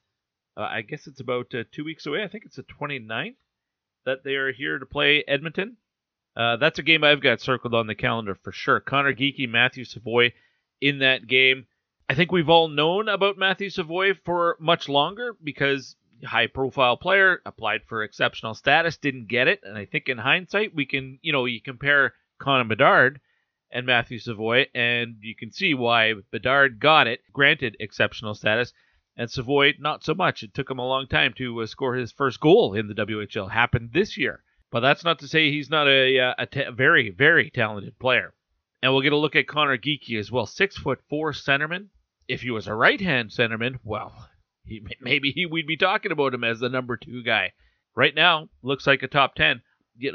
S1: Uh, I guess it's about uh, two weeks away. I think it's the 29th that they are here to play Edmonton. Uh, that's a game I've got circled on the calendar for sure. Conor Geekie, Matthew Savoie in that game. I think we've all known about Matthew Savoie for much longer because high profile player applied for exceptional status, didn't get it, and I think in hindsight we can, you know, you compare Connor Bedard and Matthew Savoie, and you can see why Bedard got it, granted exceptional status, and Savoie, not so much. It took him a long time to uh, score his first goal in the WHL. Happened this year. But that's not to say he's not a, uh, a, very, very talented player. And we'll get a look at Conor Geekie as well. Six foot four centerman. If he was a right hand centerman, well, he, maybe he, we'd be talking about him as the number two guy. Right now, looks like a top 10.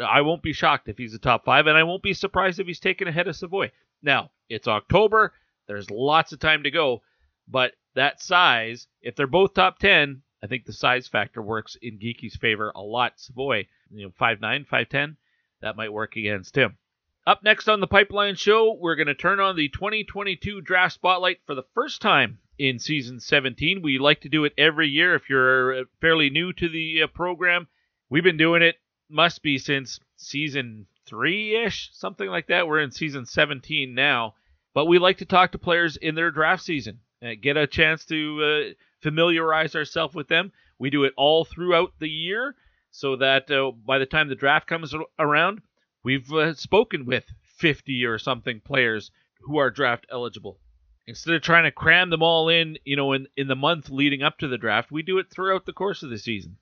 S1: I won't be shocked if he's a top five, and I won't be surprised if he's taken ahead of Savoie. Now, it's October. There's lots of time to go. But that size, if they're both top 10, I think the size factor works in Geekie's favor a lot. Savoie, you know, 5'9, 5'10, that might work against him. Up next on the Pipeline Show, we're going to turn on the 2022 Draft Spotlight for the first time in season 17. We like to do it every year. If you're uh, fairly new to the uh, program, we've been doing it, must be since season three ish, something like that. We're in season 17 now. But we like to talk to players in their draft season uh, get a chance to uh, familiarize ourselves with them. We do it all throughout the year so that uh, by the time the draft comes around, we've uh, spoken with 50 or something players who are draft eligible. Instead of trying to cram them all in, you know, in, in the month leading up to the draft, we do it throughout the course of the season.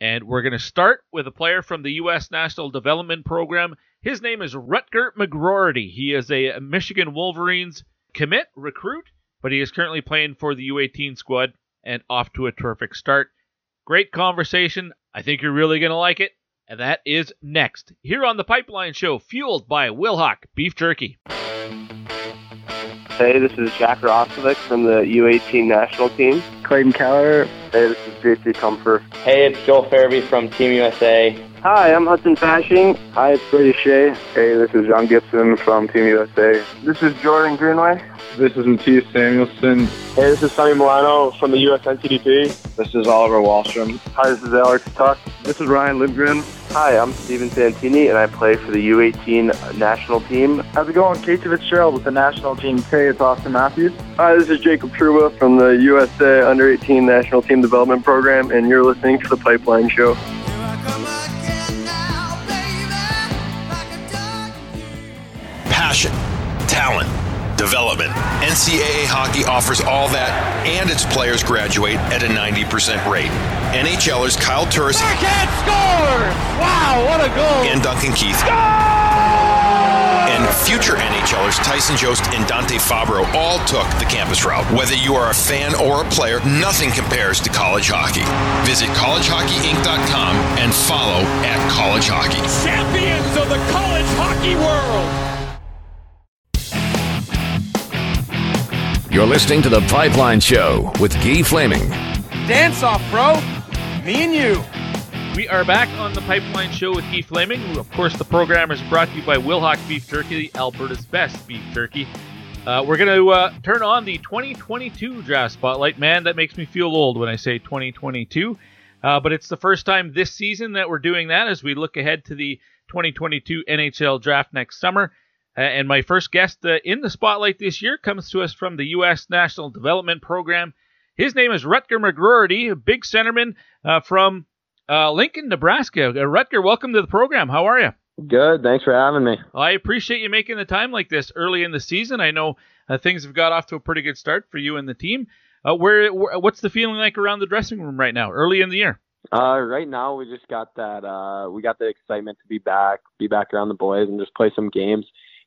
S1: And we're going to start with a player from the U.S. National Development Program. His name is Rutger McGroarty. He is a Michigan Wolverines commit recruit but he is currently playing for the U18 squad and off to a terrific start. Great conversation. I think you're really going to like it. And that is next here on the Pipeline Show, fueled by Wilhauk Beef Jerky.
S8: Hey, this is Jack Roslovic from the U18 national team.
S9: Clayton Keller.
S10: Hey, this is JC Comfort.
S11: Hey, it's Joel Farabee from Team USA.
S12: Hi, I'm Hudson Fasching.
S10: Hi, it's Brady Skjei.
S13: Hey, this is John Gibson from Team USA.
S12: This is Jordan Greenway.
S14: This is Mattias Samuelsson.
S15: Hey, this is Sonny Milano from the US NTDP.
S13: This is Oliver Wahlstrom.
S15: Hi, this is Alex Tuch.
S13: This is Ryan Lindgren.
S11: Hi, I'm Steven Santini, and I play for the U18 national team.
S9: How's it going? Casey Fitzgerald with the national team.
S15: Hey, it's Auston Matthews.
S13: Hi, this is Jacob Trouba from the USA Under 18 National Team Development Program, and you're listening to The Pipeline Show.
S5: Passion, talent, development. NCAA hockey offers all that, and its players graduate at a 90% rate. NHLers Kyle Turris
S16: Backhand! Wow, what a goal!
S5: and Duncan Keith. And future NHLers Tyson Jost and Dante Fabro all took the campus route. Whether you are a fan or a player, nothing compares to college hockey. Visit collegehockeyinc.com and follow at college hockey.
S16: Champions of the college hockey world!
S5: You're listening to The Pipeline Show with Guy Flaming.
S16: Dance off, bro! Me and you!
S1: We are back on the Pipeline Show with Keith Flaming. Of course, the program is brought to you by Wilhauk Beef Turkey, Alberta's best beef turkey. Uh, we're going to uh, turn on the 2022 draft spotlight. Man, that makes me feel old when I say 2022. Uh, but it's the first time this season that we're doing that as we look ahead to the 2022 NHL draft next summer. And my first guest uh, in the spotlight this year comes to us from the U.S. National Development Program. His name is Rutger McGroarty, a big centerman uh, from uh, Lincoln, Nebraska. Uh, Rutger, welcome to the program. How are you?
S15: Good. Thanks for having me.
S1: Well, I appreciate you making the time like this early in the season. I know uh, things have got off to a pretty good start for you and the team. Uh, where, where, what's the feeling like around the dressing room right now, early in the year?
S15: Uh, right now we just got that. Uh, we got the excitement to be back, be back around the boys, and just play some games.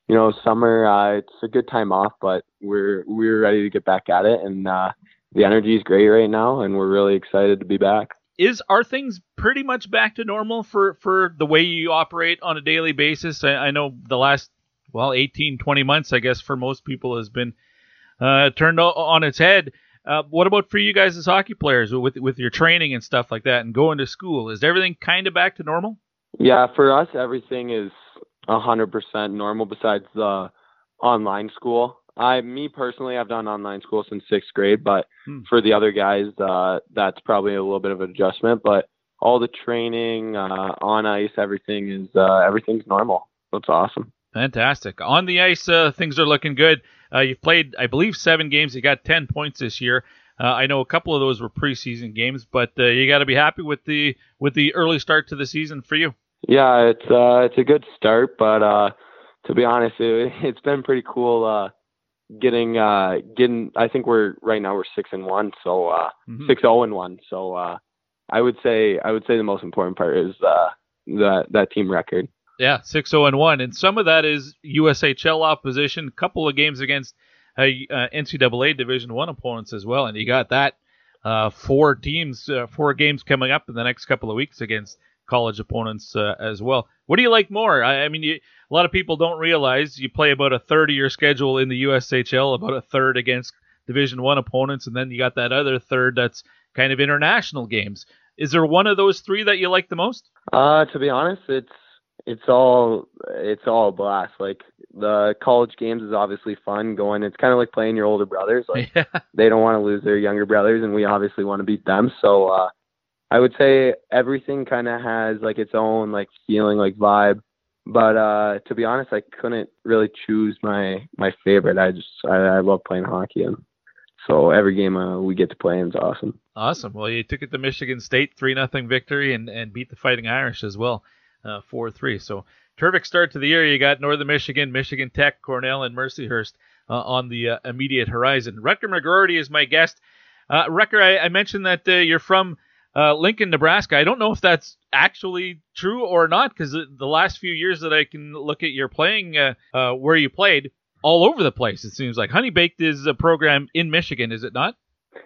S15: You know, summer uh, it's a good time off, but we're we're ready to get back at it, and uh, the energy is great right now, and we're really excited to be back.
S1: Is are things pretty much back to normal for for the way you operate on a daily basis? I, I know the last well 18, 20 months, I guess, for most people has been uh, turned o- on its head. Uh, what about for you guys as hockey players with with your training and stuff like that and going to school? Is everything kind of back to normal?
S15: Yeah, for us, everything is a hundred percent normal. Besides the online school, I, me personally, I've done online school since sixth grade, but
S1: Hmm.
S15: for the other guys, uh, that's probably a little bit of an adjustment. But all the training uh, on ice, everything is uh, everything's normal. That's awesome.
S1: Fantastic. On the ice, uh, things are looking good. Uh, you've played, I believe, seven games. You got ten points this year. Uh, I know a couple of those were preseason games, but uh, you got to be happy with the with the early start to the season for you.
S15: Yeah, it's uh, it's a good start, but uh, to be honest, it, [laughs] it's been pretty cool uh, getting uh, getting. I think we're right now we're six and one, so uh,
S1: Mhm.
S15: six zero and one. So uh, I would say I would say the most important part is uh, that that team record.
S1: Yeah, six zero and one, and some of that is USHL opposition. A couple of games against uh, uh, NCAA Division One opponents as well, and you got that uh, four teams, uh, four games coming up in the next couple of weeks against college opponents uh, as well. What do you like more? I, I mean, you, a lot of people don't realize you play about a third of your schedule in the USHL, about a third against Division One opponents, and then you got that other third that's kind of international games. Is there one of those three that you like the most?
S15: Uh, to be honest, it's it's all it's all a blast. Like the college games is obviously fun going. It's kind of like playing your older brothers. Like [laughs] they don't want to lose their younger brothers, and we obviously want to beat them. So uh, I would say everything kind of has like its own like feeling, like vibe. But uh, to be honest, I couldn't really choose my my favorite. I just I, I love playing hockey, and so every game uh, we get to play is awesome.
S1: Awesome. Well, you took it to Michigan State, three nothing victory, and and beat the Fighting Irish as well, uh, four three. So terrific start to the year. You got Northern Michigan, Michigan Tech, Cornell, and Mercyhurst uh, on the uh, immediate horizon. Rutger McGroarty is my guest. Uh, Rutger, I, I mentioned that uh, you're from uh, Lincoln, Nebraska. I don't know if that's actually true or not because the last few years that I can look at your playing uh, uh, where you played, all over the place. It seems like Honey Baked is a program in Michigan, is it not?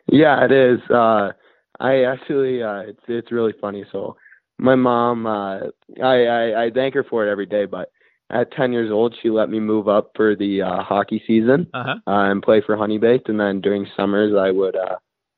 S15: Yeah, it is. Uh, I actually, uh, it's it's really funny. So, my mom, uh, I, I I thank her for it every day. But at 10 years old, she let me move up for the uh, hockey season
S1: Uh-huh.
S15: uh, and play for Honey Baked. And then during summers, I would uh,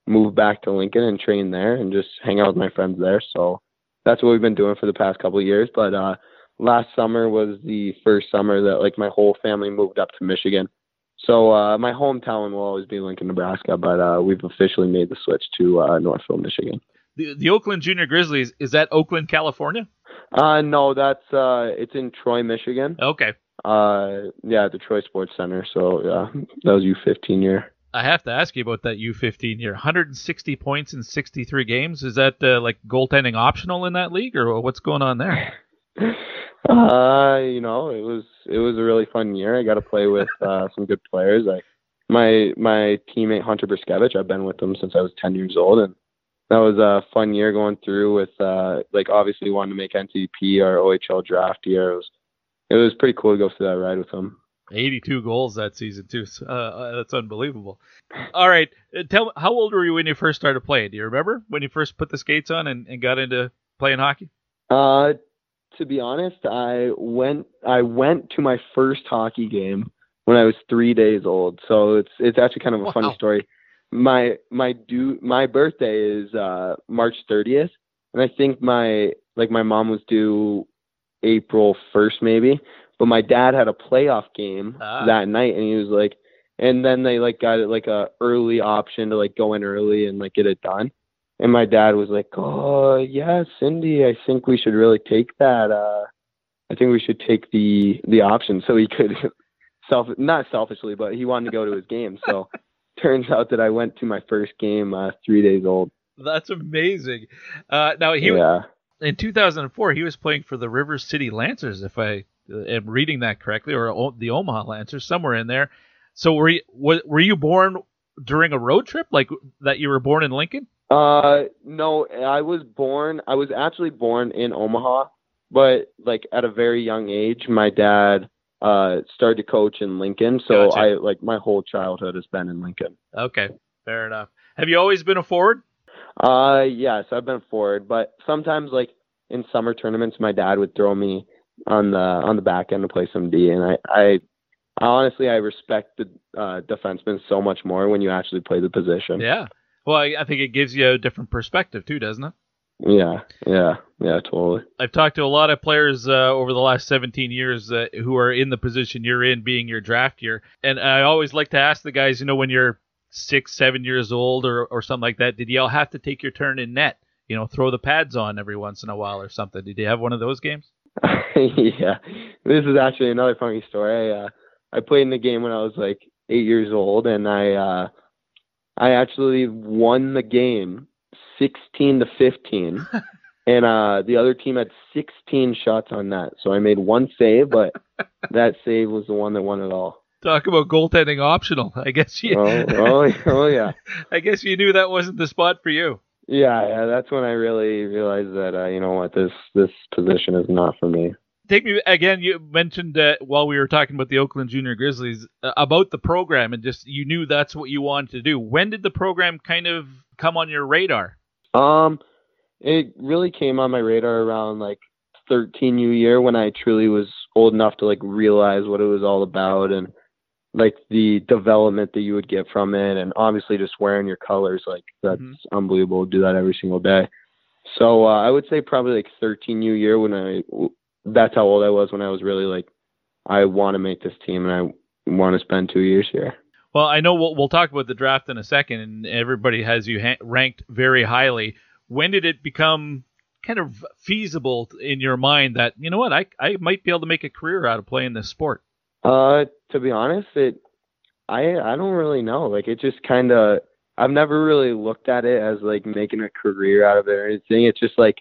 S15: move back to Lincoln and train there and just hang out with my friends there. So, that's what we've been doing for the past couple of years. But uh, last summer was the first summer that like my whole family moved up to Michigan. So uh, my hometown will always be Lincoln, Nebraska, but uh, we've officially made the switch to uh, Northville, Michigan.
S1: The, the Oakland Junior Grizzlies is that Oakland, California?
S15: Uh, no, that's uh, it's in Troy, Michigan.
S1: Okay.
S15: Uh, yeah, the Troy Sports Center. So yeah, that was U15 year.
S1: I have to ask you about that U15 year. 160 points in 63 games. Is that uh, like goaltending optional in that league, or what's going on there? [laughs]
S15: Uh, you know, it was it was a really fun year. I got to play with uh, [laughs] some good players. I my my teammate Hunter Brzustewicz. I've been with him since I was 10 years old, and that was a fun year going through with uh, like obviously wanting to make NTDP or OHL draft year. It was it was pretty cool to go through that ride with him.
S1: 82 goals that season too. Uh, uh, that's unbelievable. All right, uh, tell me how old were you when you first started playing? Do you remember when you first put the skates on and, and got into playing hockey?
S15: Uh, to be honest, I went I went to my first hockey game when I was three days old. So it's it's actually kind of a wow. funny story. My my due my birthday is uh March 30th, and I think my like my mom was due April 1st maybe, but my dad had a playoff game ah. that night, and he was like, and then they like got it like a early option to like go in early and like get it done. And my dad was like, "Oh, yeah, Cindy, I think we should really take that. Uh, I think we should take the the option so he could [laughs] self not selfishly, but he wanted to go to his game. So [laughs] turns out that I went to my first game uh, three days old.
S1: That's amazing. Uh, now he yeah. in 2004 he was playing for the River City Lancers, if I am reading that correctly, or the Omaha Lancers, somewhere in there. So were you were you born during a road trip, like that? You were born in Lincoln?
S15: Uh, no, I was born. I was actually born in Omaha, but like at a very young age, my dad uh started to coach in Lincoln. So gotcha. I like my whole childhood has been in Lincoln.
S1: Okay, fair enough. Have you always been a forward?
S15: Uh, yes, I've been a forward, but sometimes like in summer tournaments, my dad would throw me on the on the back end to play some D, and I I honestly I respect the uh, defenseman so much more when you actually play the position.
S1: Yeah. Well, I, I think it gives you a different perspective too, doesn't it?
S15: Yeah, yeah, yeah, totally.
S1: I've talked to a lot of players uh, over the last 17 years uh, who are in the position you're in, being your draft year, and I always like to ask the guys, you know, when you're six, seven years old or or something like that, did you all have to take your turn in net? You know, throw the pads on every once in a while or something. Did you have one of those games? [laughs]
S15: yeah, this is actually another funny story. I, uh, I played in the game when I was like eight years old, and I. Uh, I actually won the game 16 to 15. [laughs] and uh, the other team had 16 shots on that. So I made one save, but [laughs] that save was the one that won it all.
S1: Talk about goaltending optional. I guess you.
S15: oh, oh, oh, yeah.
S1: I guess you knew that wasn't the spot for you.
S15: Yeah, yeah. That's when I really realized that uh, you know what this this position is not for me
S1: take me again. You mentioned uh, while we were talking about the Oakland Junior Grizzlies uh, about the program, and just you knew that's what you wanted to do. When did the program kind of come on your radar?
S15: Um, it really came on my radar around like 13 U year when I truly was old enough to like realize what it was all about and like the development that you would get from it, and obviously just wearing your colors like that's mm-hmm. unbelievable. Do that every single day. So uh, I would say probably like 13 U year when I that's how old I was when I was really like, I want to make this team and I want to spend two years here.
S1: Well, I know we'll, we'll talk about the draft in a second, and everybody has you ha- ranked very highly. When did it become kind of feasible in your mind that you know what I I might be able to make a career out of playing this sport?
S15: Uh, to be honest, it I I don't really know. Like it just kind of I've never really looked at it as like making a career out of it or anything. It's just like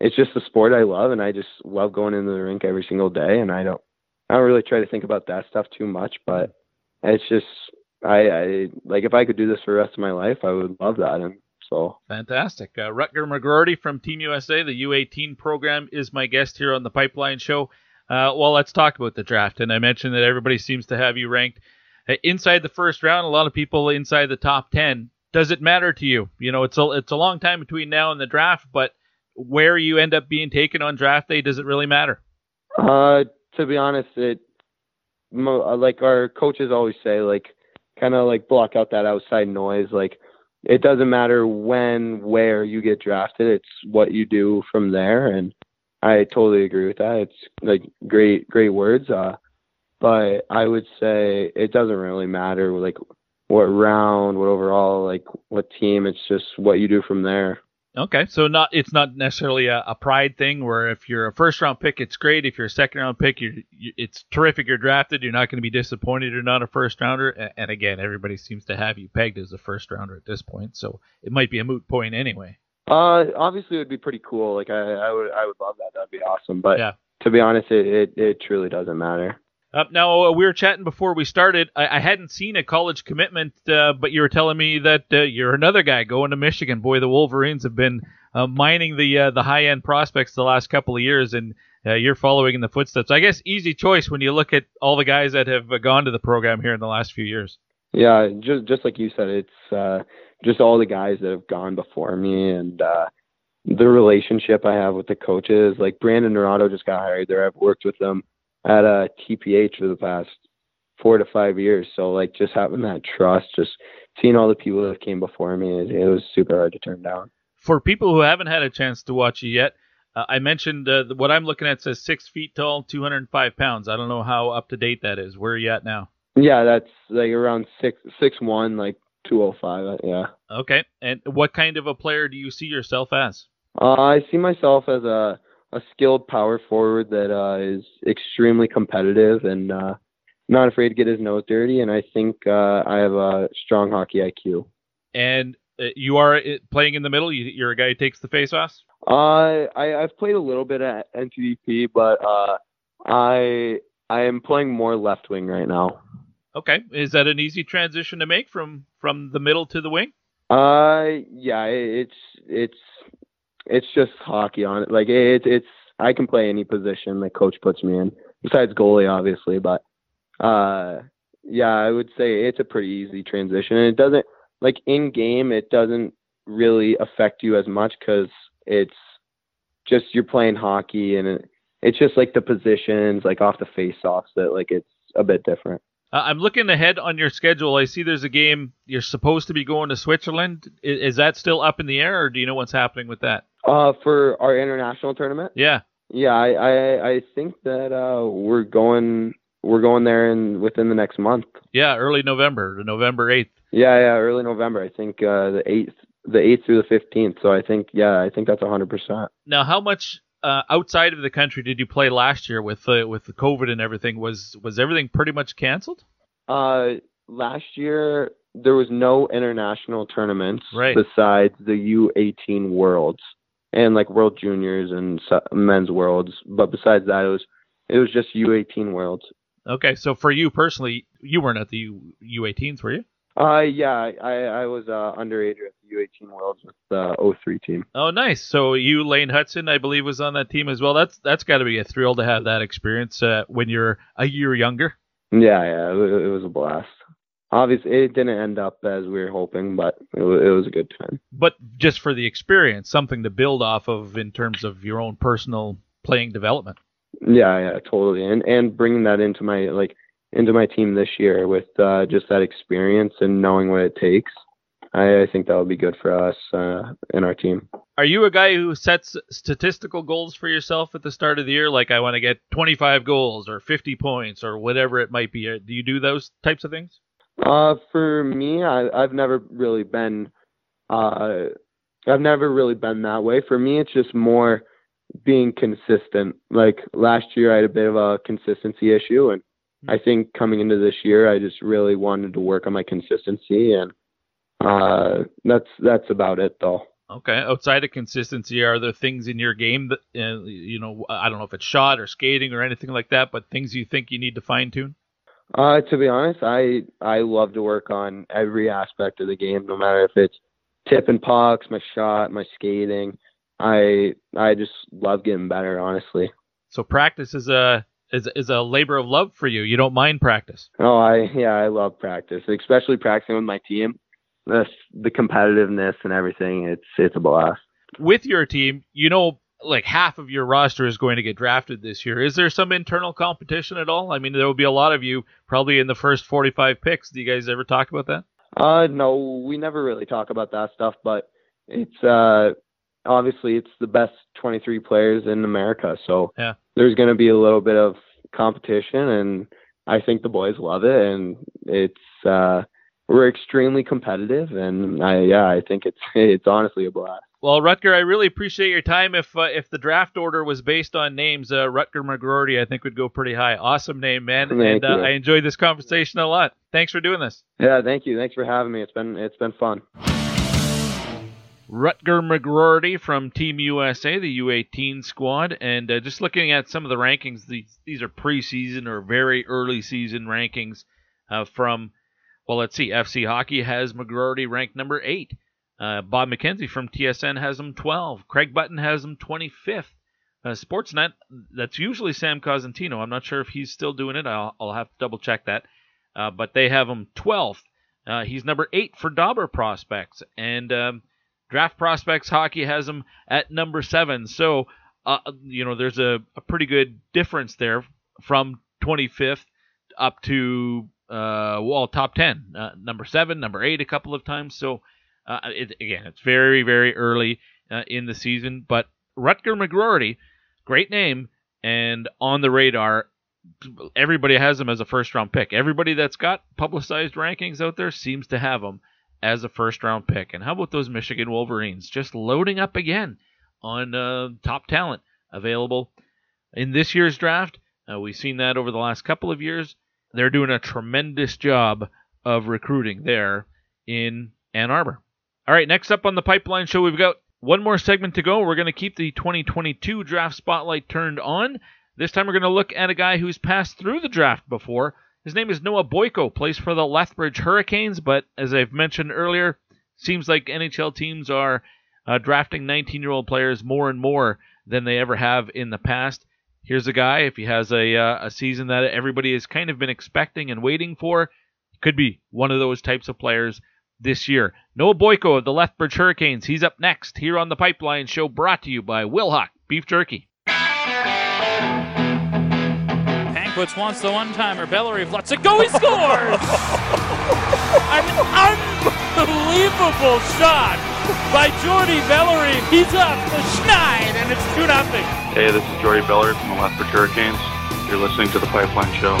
S15: it's just a sport I love, and I just love going into the rink every single day. And I don't, I don't really try to think about that stuff too much. But it's just, I, I like if I could do this for the rest of my life, I would love that. And so
S1: fantastic. Uh, Rutger McGroarty from Team USA, the U18 program, is my guest here on the Pipeline Show. Uh, well, let's talk about the draft. And I mentioned that everybody seems to have you ranked uh, inside the first round. A lot of people inside the top ten. Does it matter to you? You know, it's a it's a long time between now and the draft, but where you end up being taken on draft day, does it really matter?
S15: Uh, to be honest, it uh, like our coaches always say, like kind of like block out that outside noise. Like it doesn't matter when, where you get drafted. It's what you do from there, and I totally agree with that. It's like great, great words. Uh, but I would say it doesn't really matter like what round, what overall, like what team. It's just what you do from there.
S1: Okay, so not it's not necessarily a, a, pride thing where if you're a first round pick, it's great. If you're a second round pick, you, it's terrific. You're drafted. You're not going to be disappointed. You're not a first rounder. And, and again, everybody seems to have you pegged as a first rounder at this point, so it might be a moot point anyway.
S15: Uh, obviously, it would be pretty cool. Like I, I would, I would love that. That'd be awesome. But yeah. to be honest, it, it, it truly doesn't matter.
S1: Uh, now uh, we were chatting before we started. I, I hadn't seen a college commitment, uh, but you were telling me that uh, you're another guy going to Michigan. Boy, the Wolverines have been uh, mining the uh, the high end prospects the last couple of years, and you're following in the footsteps. I guess easy choice when you look at all the guys that have gone to the program here in the last few years.
S15: Yeah, just just like you said, it's just all the guys that have gone before me, and the relationship I have with the coaches. Like Brandon Naurato just got hired there. I've worked with them at TPH for the past four to five years. So like just having that trust, just seeing all the people that came before me, it, it was super hard to turn down.
S1: For people who haven't had a chance to watch you yet, uh, I mentioned uh, what I'm looking at says six feet tall, 205 pounds. I don't know how up to date that is. Where are you at now?
S15: Yeah, that's like around six six one, like 205. Uh, yeah.
S1: Okay. And what kind of a player do you see yourself as?
S15: Uh, I see myself as a a skilled power forward that uh, is extremely competitive and uh, not afraid to get his nose dirty. And I think uh, I have a strong hockey IQ.
S1: And uh, you are uh, playing in the middle. You, are a guy who takes the faceoffs.
S15: Uh, I I've played a little bit at NTDP, but uh, I I am playing more left wing right now.
S1: Okay, is that an easy transition to make from from the middle to the wing?
S15: Uh, yeah, it's it's it's just hockey on it. Like it's it's I can play any position the coach puts me in, besides goalie, obviously. But uh, yeah, I would say it's a pretty easy transition, and it doesn't like in game. It doesn't really affect you as much because it's just you're playing hockey, and it, it's just like the positions, like off the face-offs, that like it's a bit different.
S1: Uh, I'm looking ahead on your schedule. I see there's a game you're supposed to be going to Switzerland. Is, is, that still up in the air, or do you know what's happening with that?
S15: Uh, for our international tournament.
S1: Yeah.
S15: Yeah, I I, I think that uh, we're going we're going there in within the next month.
S1: Yeah, early November, November eighth.
S15: Yeah, yeah, early November. I think uh, the eighth, the eighth through the fifteenth. So I think yeah, I think that's hundred percent.
S1: Now, how much uh, outside of the country did you play last year with uh, with the COVID and everything? Was was everything pretty much canceled?
S15: Uh, last year there was no international tournaments
S1: right.
S15: besides the U18 Worlds and like World Juniors and men's Worlds. But besides that, it was it was just U18 Worlds.
S1: Okay, so for you personally, you weren't at the U U18s, were you?
S15: Uh, yeah, I I was uh, underage at the U18 Worlds with the O3 team.
S1: Oh, nice. So you, Lane Hutson, I believe, was on that team as well. That's that's got to be a thrill to have that experience uh, when you're a year younger.
S15: Yeah, yeah, it, it was a blast. Obviously, it didn't end up as we were hoping, but it was, it was a good time.
S1: But just for the experience, something to build off of in terms of your own personal playing development.
S15: Yeah, yeah, totally, and and bringing that into my like into my team this year with uh, just that experience and knowing what it takes. I, I think that would be good for us uh, in our team.
S1: Are you a guy who sets statistical goals for yourself at the start of the year? Like, I want to get 25 goals or 50 points or whatever it might be. Do you do those types of things?
S15: Uh, for me, I, I've never really been, uh, I've never really been that way. For me, it's just more being consistent. Like last year, I had a bit of a consistency issue, and I think coming into this year, I just really wanted to work on my consistency, and uh, that's that's about it, though.
S1: Okay. Outside of consistency, are there things in your game that uh, you know? I don't know if it's shot or skating or anything like that, but things you think you need to fine tune.
S15: Uh, to be honest, I I love to work on every aspect of the game, no matter if it's tip and pucks, my shot, my skating. I I just love getting better, honestly.
S1: So practice is a is is a labor of love for you. You don't mind practice.
S15: Oh, I yeah, I love practice, especially practicing with my team. The the competitiveness and everything. It's it's a blast.
S1: With your team, you know like half of your roster is going to get drafted this year. Is there some internal competition at all? I mean, there will be a lot of you probably in the first 45 picks. Do you guys ever talk about that?
S15: Uh, no, we never really talk about that stuff, but it's uh, obviously it's the best 23 players in America, so
S1: yeah.
S15: There's going to be a little bit of competition, and I think the boys love it, and it's uh, we're extremely competitive, and I yeah, I think it's [laughs] it's honestly a blast.
S1: Well, Rutger, I really appreciate your time. If uh, if the draft order was based on names, uh, Rutger McGroarty, I think would go pretty high. Awesome name, man,
S15: Thank
S1: and uh. I enjoyed this conversation a lot. Thanks for doing this.
S15: Yeah, thank you. Thanks for having me. It's been it's been fun.
S1: Rutger McGroarty from Team USA, the U18 squad, and uh, just looking at some of the rankings, these these are preseason or very early season rankings uh, from. Well, let's see. FC Hockey has McGroarty ranked number eight. Uh, Bob McKenzie from TSN has him 12. Craig Button has him 25th. Uh, Sportsnet, that's usually Sam Cosentino. I'm not sure if he's still doing it. I'll, I'll have to double check that. Uh, but they have him 12th. Uh, he's number eight for Dobber prospects. And um, Draft Prospects Hockey has him at number seven. So, uh, you know, there's a, a pretty good difference there from 25th up to, uh, well, top 10. Uh, number seven, number eight a couple of times. So, uh, it, again, it's very, very early uh, in the season. But Rutger McGroarty, great name, and on the radar. Everybody has him as a first round pick. Everybody that's got publicized rankings out there seems to have him as a first round pick. And how about those Michigan Wolverines just loading up again on uh, top talent available in this year's draft? Uh, we've seen that over the last couple of years. They're doing a tremendous job of recruiting there in Ann Arbor. All right, next up on the Pipeline Show, we've got one more segment to go. We're going to keep the 2022 draft spotlight turned on. This time we're going to look at a guy who's passed through the draft before. His name is Noah Boyko, plays for the Lethbridge Hurricanes, but as I've mentioned earlier, seems like NHL teams are uh, drafting 19 year old players more and more than they ever have in the past. Here's a guy, if he has a, uh, a season that everybody has kind of been expecting and waiting for, could be one of those types of players this year. Noah Boyko of the Lethbridge Hurricanes. He's up next here on the Pipeline Show, brought to you by Wilhauk Beef Jerky.
S17: Pankwitz wants the one-timer. Bellerive lets it go. He scores! [laughs] An unbelievable shot by Jordy Bellerive. He's up the schneid, and it's 2 nothing.
S18: Hey, this is Jordy Beller from the Lethbridge Hurricanes. You're listening to the Pipeline Show.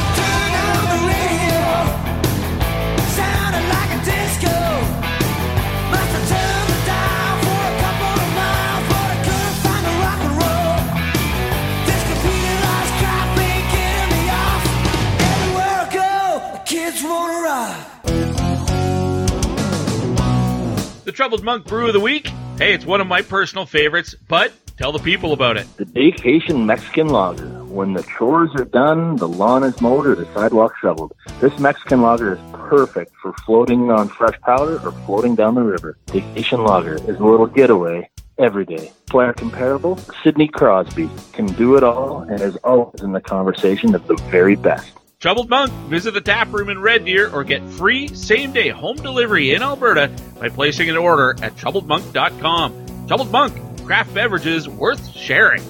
S1: The Troubled Monk Brew of the Week. Hey, it's one of my personal favorites, but tell the people about it.
S19: The Vacation Mexican Lager. When the chores are done, the lawn is mowed, or the sidewalk shoveled. This Mexican lager is perfect for floating on fresh powder or floating down the river. Vacation Lager is a little getaway every day. Player comparable, Sidney Crosby can do it all and is always in the conversation of the very best.
S1: Troubled Monk, visit the tap room in Red Deer or get free same day home delivery in Alberta by placing an order at troubledmonk.com. Troubled Monk, craft beverages worth sharing.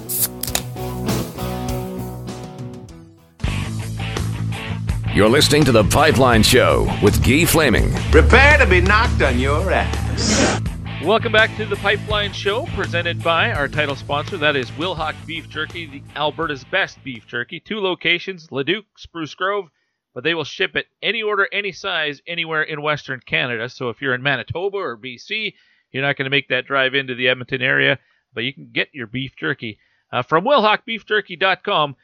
S4: You're listening to The Pipeline Show with Guy Flaming.
S20: Prepare to be knocked on your ass.
S1: Welcome back to the Pipeline Show, presented by our title sponsor, that is Wilhauk Beef Jerky, the Alberta's best beef jerky. Two locations, Leduc, Spruce Grove, but they will ship it any order, any size, anywhere in Western Canada. So if you're in Manitoba or BC, you're not going to make that drive into the Edmonton area, but you can get your beef jerky uh, from WilhaukBeefJerky.com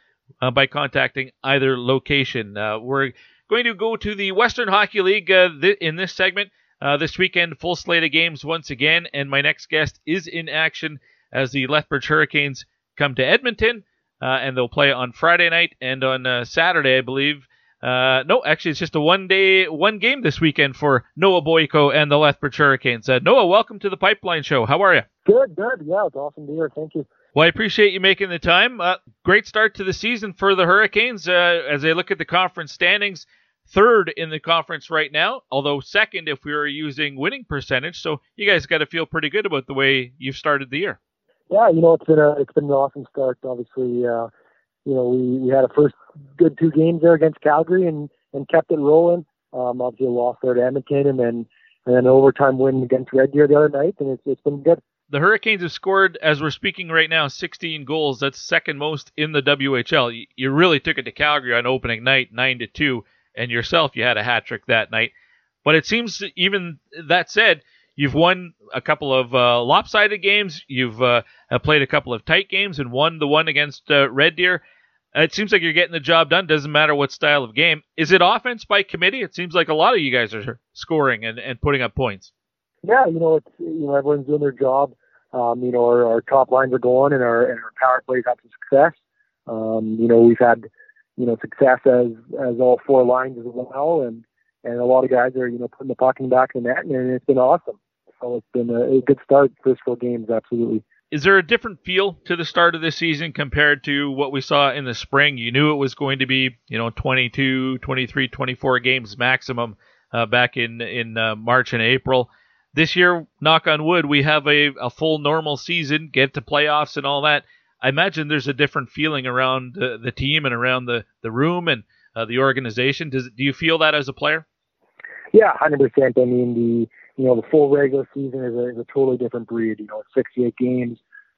S1: uh, by contacting either location. Uh, we're going to go to the Western Hockey League uh, th- in this segment. Uh, this weekend, full slate of games once again, and my next guest is in action as the Lethbridge Hurricanes come to Edmonton, uh, and they'll play on Friday night and on uh, Saturday, I believe. Uh, no, actually, it's just a one day, one game this weekend for Noah Boyko and the Lethbridge Hurricanes. Uh, Noah, welcome to the Pipeline Show. How are you?
S9: Good, good. Yeah, it's awesome to hear. Thank you.
S1: Well, I appreciate you making the time. Uh, great start to the season for the Hurricanes uh, as they look at the conference standings. Third in the conference right now, although second if we were using winning percentage. So you guys got to feel pretty good about the way you've started the year.
S9: Yeah, you know it's been a it's been an awesome start. Obviously, uh, you know we, we had a first good two games there against Calgary and and kept it rolling. Um, obviously, a loss there to Edmonton, and then and then an overtime win against Red Deer the other night, and it's it's been good.
S1: The Hurricanes have scored, as we're speaking right now, 16 goals. That's second most in the WHL. You really took it to Calgary on opening night, nine to two, and yourself you had a hat trick that night. But it seems even that said, you've won a couple of uh, lopsided games. You've uh, played a couple of tight games and won the one against uh, Red Deer. It seems like you're getting the job done. Doesn't matter what style of game. Is it offense by committee? It seems like a lot of you guys are scoring and, and putting up points.
S9: Yeah, you know, it's you know everyone's doing their job. Um, you know, our, our top lines are going, and our and our power plays have some success. Um, you know, we've had you know success as as all four lines as well, and and a lot of guys are you know putting the puck in back of the net, and it's been awesome. So it's been a, a good start first four games, absolutely.
S1: Is there a different feel to the start of this season compared to what we saw in the spring? You knew it was going to be, you know, 22, 23, 24 games maximum uh, back in in uh, March and April. This year, knock on wood, we have a, a full normal season, get to playoffs and all that. I imagine there's a different feeling around uh, the team and around the, the room and uh, the organization. Does do you feel that as a player?
S9: Yeah, hundred percent. I mean, the you know the full regular season is a, is a totally different breed. You know, 68 games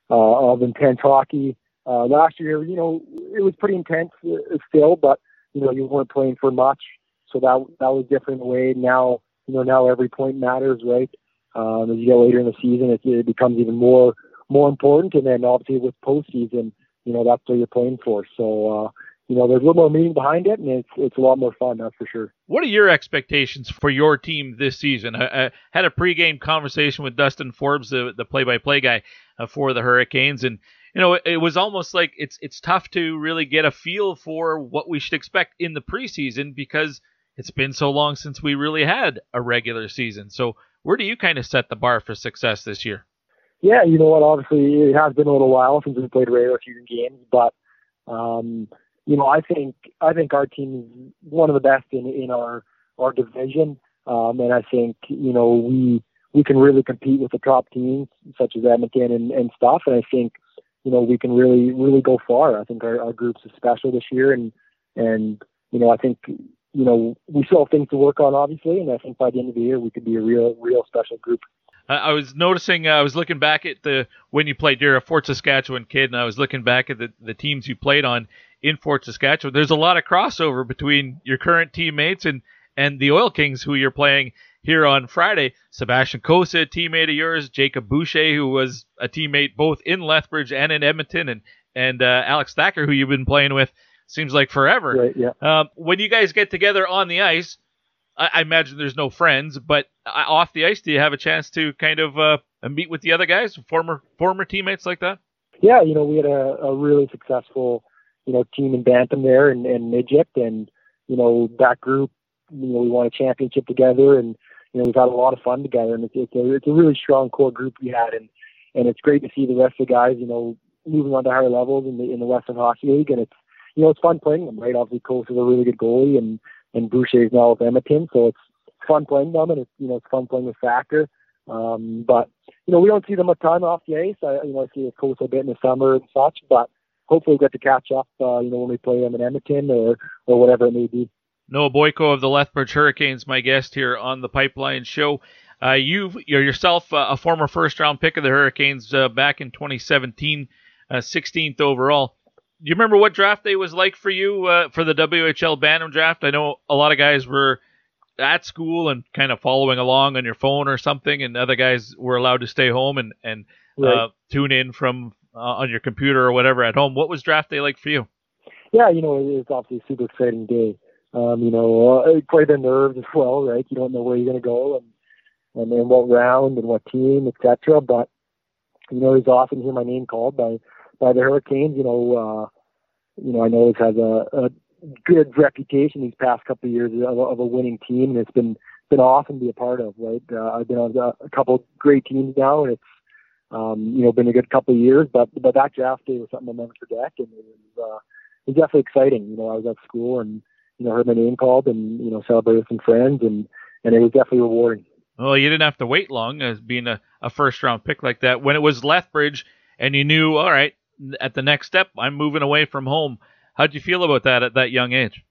S9: uh, of intense hockey. Uh, last year, you know, it was pretty intense uh, still, but you know, you weren't playing for much, so that that was different way. Now, you know, now every point matters, right? Um, as you get later in the season, it, it becomes even more more important. And then obviously with postseason, you know that's what you're playing for. So uh, you know there's a little more meaning behind it, and it's it's a lot more fun, that's for sure.
S1: What are your expectations for your team this season? I, I had a pregame conversation with Dustin Forbes, the the play-by-play guy uh, for the Hurricanes, and you know, it, it, was almost like it's it's tough to really get a feel for what we should expect in the preseason because it's been so long since we really had a regular season. So where do you kind of set the bar for success this year?
S9: Yeah, you know what? Obviously, it has been a little while since we played regular season games, but um, you know, I think I think our team is one of the best in in our our division, um, and I think you know we we can really compete with the top teams such as Edmonton and, and stuff, and I think you know we can really really go far. I think our, our group's is special this year, and and you know I think you know, we still have things to work on, obviously, and I think by the end of the year we could be a real, real special group.
S1: I was noticing, uh, I was looking back at the when you played. You're a Fort Saskatchewan kid, and I was looking back at the, the teams you played on in Fort Saskatchewan. There's a lot of crossover between your current teammates and and the Oil Kings, who you're playing here on Friday. Sebastian Cossa, teammate of yours, Jacob Boucher, who was a teammate both in Lethbridge and in Edmonton, and and uh, Alex Thacker, who you've been playing with seems like forever.
S9: Right, yeah.
S1: Um, when you guys get together on the ice, I, I, imagine there's no friends, but off the ice, do you have a chance to kind of uh, meet with the other guys, former former teammates like that?
S9: Yeah, you know, we had a, a really successful, you know, team in Bantam there and, and midget, and you know that group, you know, we won a championship together, and you know we've had a lot of fun together, and it's, it's a it's a really strong core group we had, and and it's great to see the rest of the guys, you know, moving on to higher levels in the in the Western Hockey League, and it's you know, it's fun playing them, right? Obviously, Cossa is a really good goalie, and and Boucher is now with Edmonton, so it's fun playing them, and it's you know, it's fun playing with Thacker. Um, but you know, we don't see them a ton off the ice. I you know, I see with Cossa a bit in the summer and such, but hopefully we'll get to catch up. Uh, you know, when we play them in Edmonton or or whatever it may be.
S1: Noah Boyko of the Lethbridge Hurricanes, my guest here on the Pipeline Show. Uh, you, you're yourself uh, a former first round pick of the Hurricanes uh, back in 2017, 16th uh, overall you remember what draft day was like for you uh, for the WHL Bantam draft? I know a lot of guys were at school and kind of following along on your phone or something, and other guys were allowed to stay home and and uh, right. uh, tune in from uh, on your computer or whatever at home. What was draft day like for you?
S9: Yeah, you know, it was obviously a super exciting day. Um, you know, uh, quite a bit of nerves as well, right? You don't know where you're going to go and and then what round and what team, etc. But you know, it was to hear my name called by by the Hurricanes. You know, uh, you know, I know it has a, a good reputation these past couple of years of, of a winning team, and it's been been awesome to be a part of. Right, uh, I've been on a, couple great teams now, and it's um, you know been a good couple of years. But but that draft day was something I'll never forget, and it was, uh, it was definitely exciting. You know, I was at school and you know heard my name called, and you know celebrated with some friends, and and it was definitely rewarding.
S1: Well, you didn't have to wait long as being a, a first round pick like that. When it was Lethbridge, and you knew, all right, at the next step, I'm moving away from home. How'd you feel about that at that young age?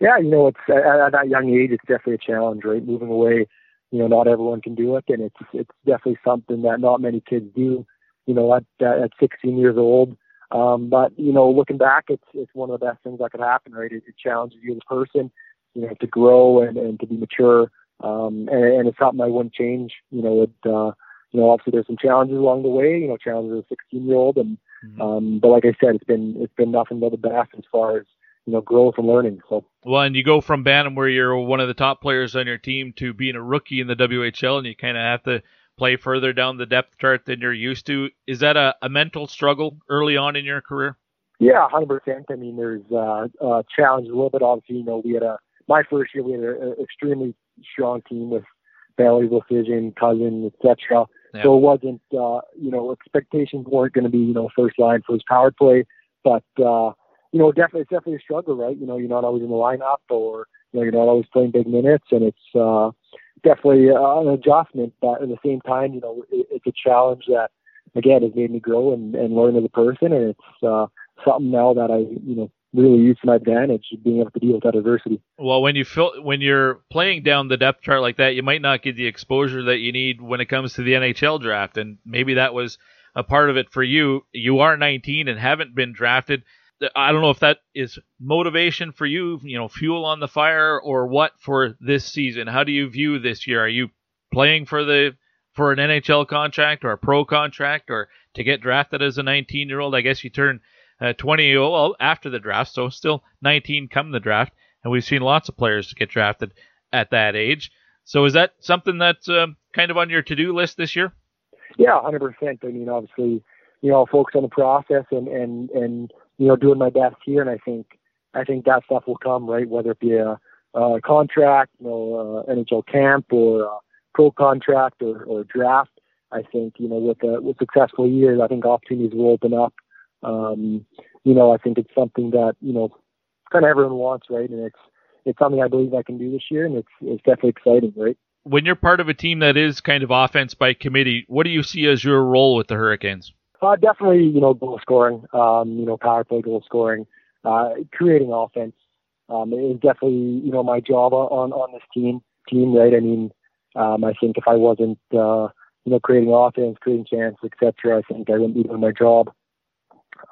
S9: yeah, you know, it's at, at that young age, it's definitely a challenge, right? Moving away, you know, not everyone can do it, and it's it's definitely something that not many kids do. You know, at at 16 years old. Um, but you know, looking back, it's it's one of the best things that could happen, right? It, it challenges you as a person, you know, to grow and, and to be mature. Um, and, and it's something I wouldn't change. You know, it, uh, you know, obviously there's some challenges along the way. You know, challenges as a 16 year old, and mm-hmm. um, but like I said, it's been it's been nothing but the best as far as you know growth and learning. So
S1: well, and you go from Bantam where you're one of the top players on your team to being a rookie in the WHL, and you kind of have to play further down the depth chart than you're used to. Is that a, a mental struggle early on in your career?
S9: Yeah, hundred percent. I mean, there's uh, a challenge a little bit. Obviously, you know, we had a my first year we had an extremely strong team with Bailey, Decision, Cozens, etc. So it wasn't, uh, you know, expectations weren't going to be, you know, first line for his power play, but uh, you know, definitely it's definitely a struggle, right? You know, you're not always in the lineup, or you know, you're not always playing big minutes, and it's uh, definitely uh, an adjustment. But at the same time, you know, it, it's a challenge that again has made me grow and, and learn as a person, and it's uh, something now that I, you know, really use my advantage, being able to deal with that adversity.
S1: Well, when you feel when you're playing down the depth chart like that, you might not get the exposure that you need when it comes to the NHL draft, and maybe that was a part of it for you. You are 19 and haven't been drafted. I don't know if that is motivation for you, you know, fuel on the fire or what for this season. How do you view this year? Are you playing for the for an NHL contract or a pro contract or to get drafted as a 19 year old? I guess you turn uh, 20 well after the draft, so still 19 come the draft, and we've seen lots of players get drafted at that age. So is that something that's uh, kind of on your to do list this year?
S9: Yeah, 100%. I mean, obviously, you know, I'll focus on the process and and and you know, doing my best here. And I think, I think that stuff will come, right? Whether it be a, a contract, you know, uh, NHL camp or a pro contract or, or draft. I think, you know, with a, with successful years, I think opportunities will open up. Um, you know, I think it's something that, you know, kind of everyone wants, right? And it's, it's something I believe I can do this year, and it's it's definitely exciting, right?
S1: When you're part of a team that is kind of offense by committee, what do you see as your role with the Hurricanes?
S9: Uh, definitely, you know, goal scoring, um, you know, power play goal scoring, uh, creating offense um, is definitely, you know, my job on, on this team, team, right? I mean, um, I think if I wasn't, uh, you know, creating offense, creating chances, etc., I think I wouldn't be doing my job.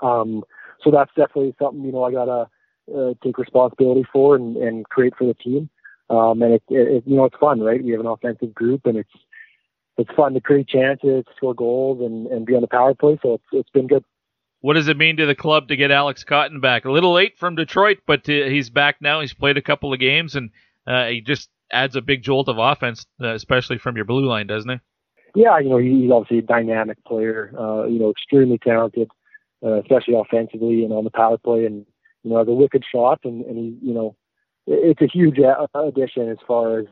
S9: Um, so that's definitely something, you know, I gotta uh, take responsibility for and, and create for the team. Um, and it, it, you know, it's fun, right? We have an offensive group and it's, it's fun to create chances, score goals, and, and be on the power play. So it's it's been good.
S1: What does it mean to the club to get Alex Cotton back? A little late from Detroit, but uh, he's back now. He's played a couple of games, and uh, he just adds a big jolt of offense, uh, especially from your blue line, doesn't he?
S9: Yeah, you know he's obviously a dynamic player. Uh, you know, extremely talented, uh, especially offensively and on the power play, and you know has a wicked shot, and, and he, you know, it's a huge addition as far as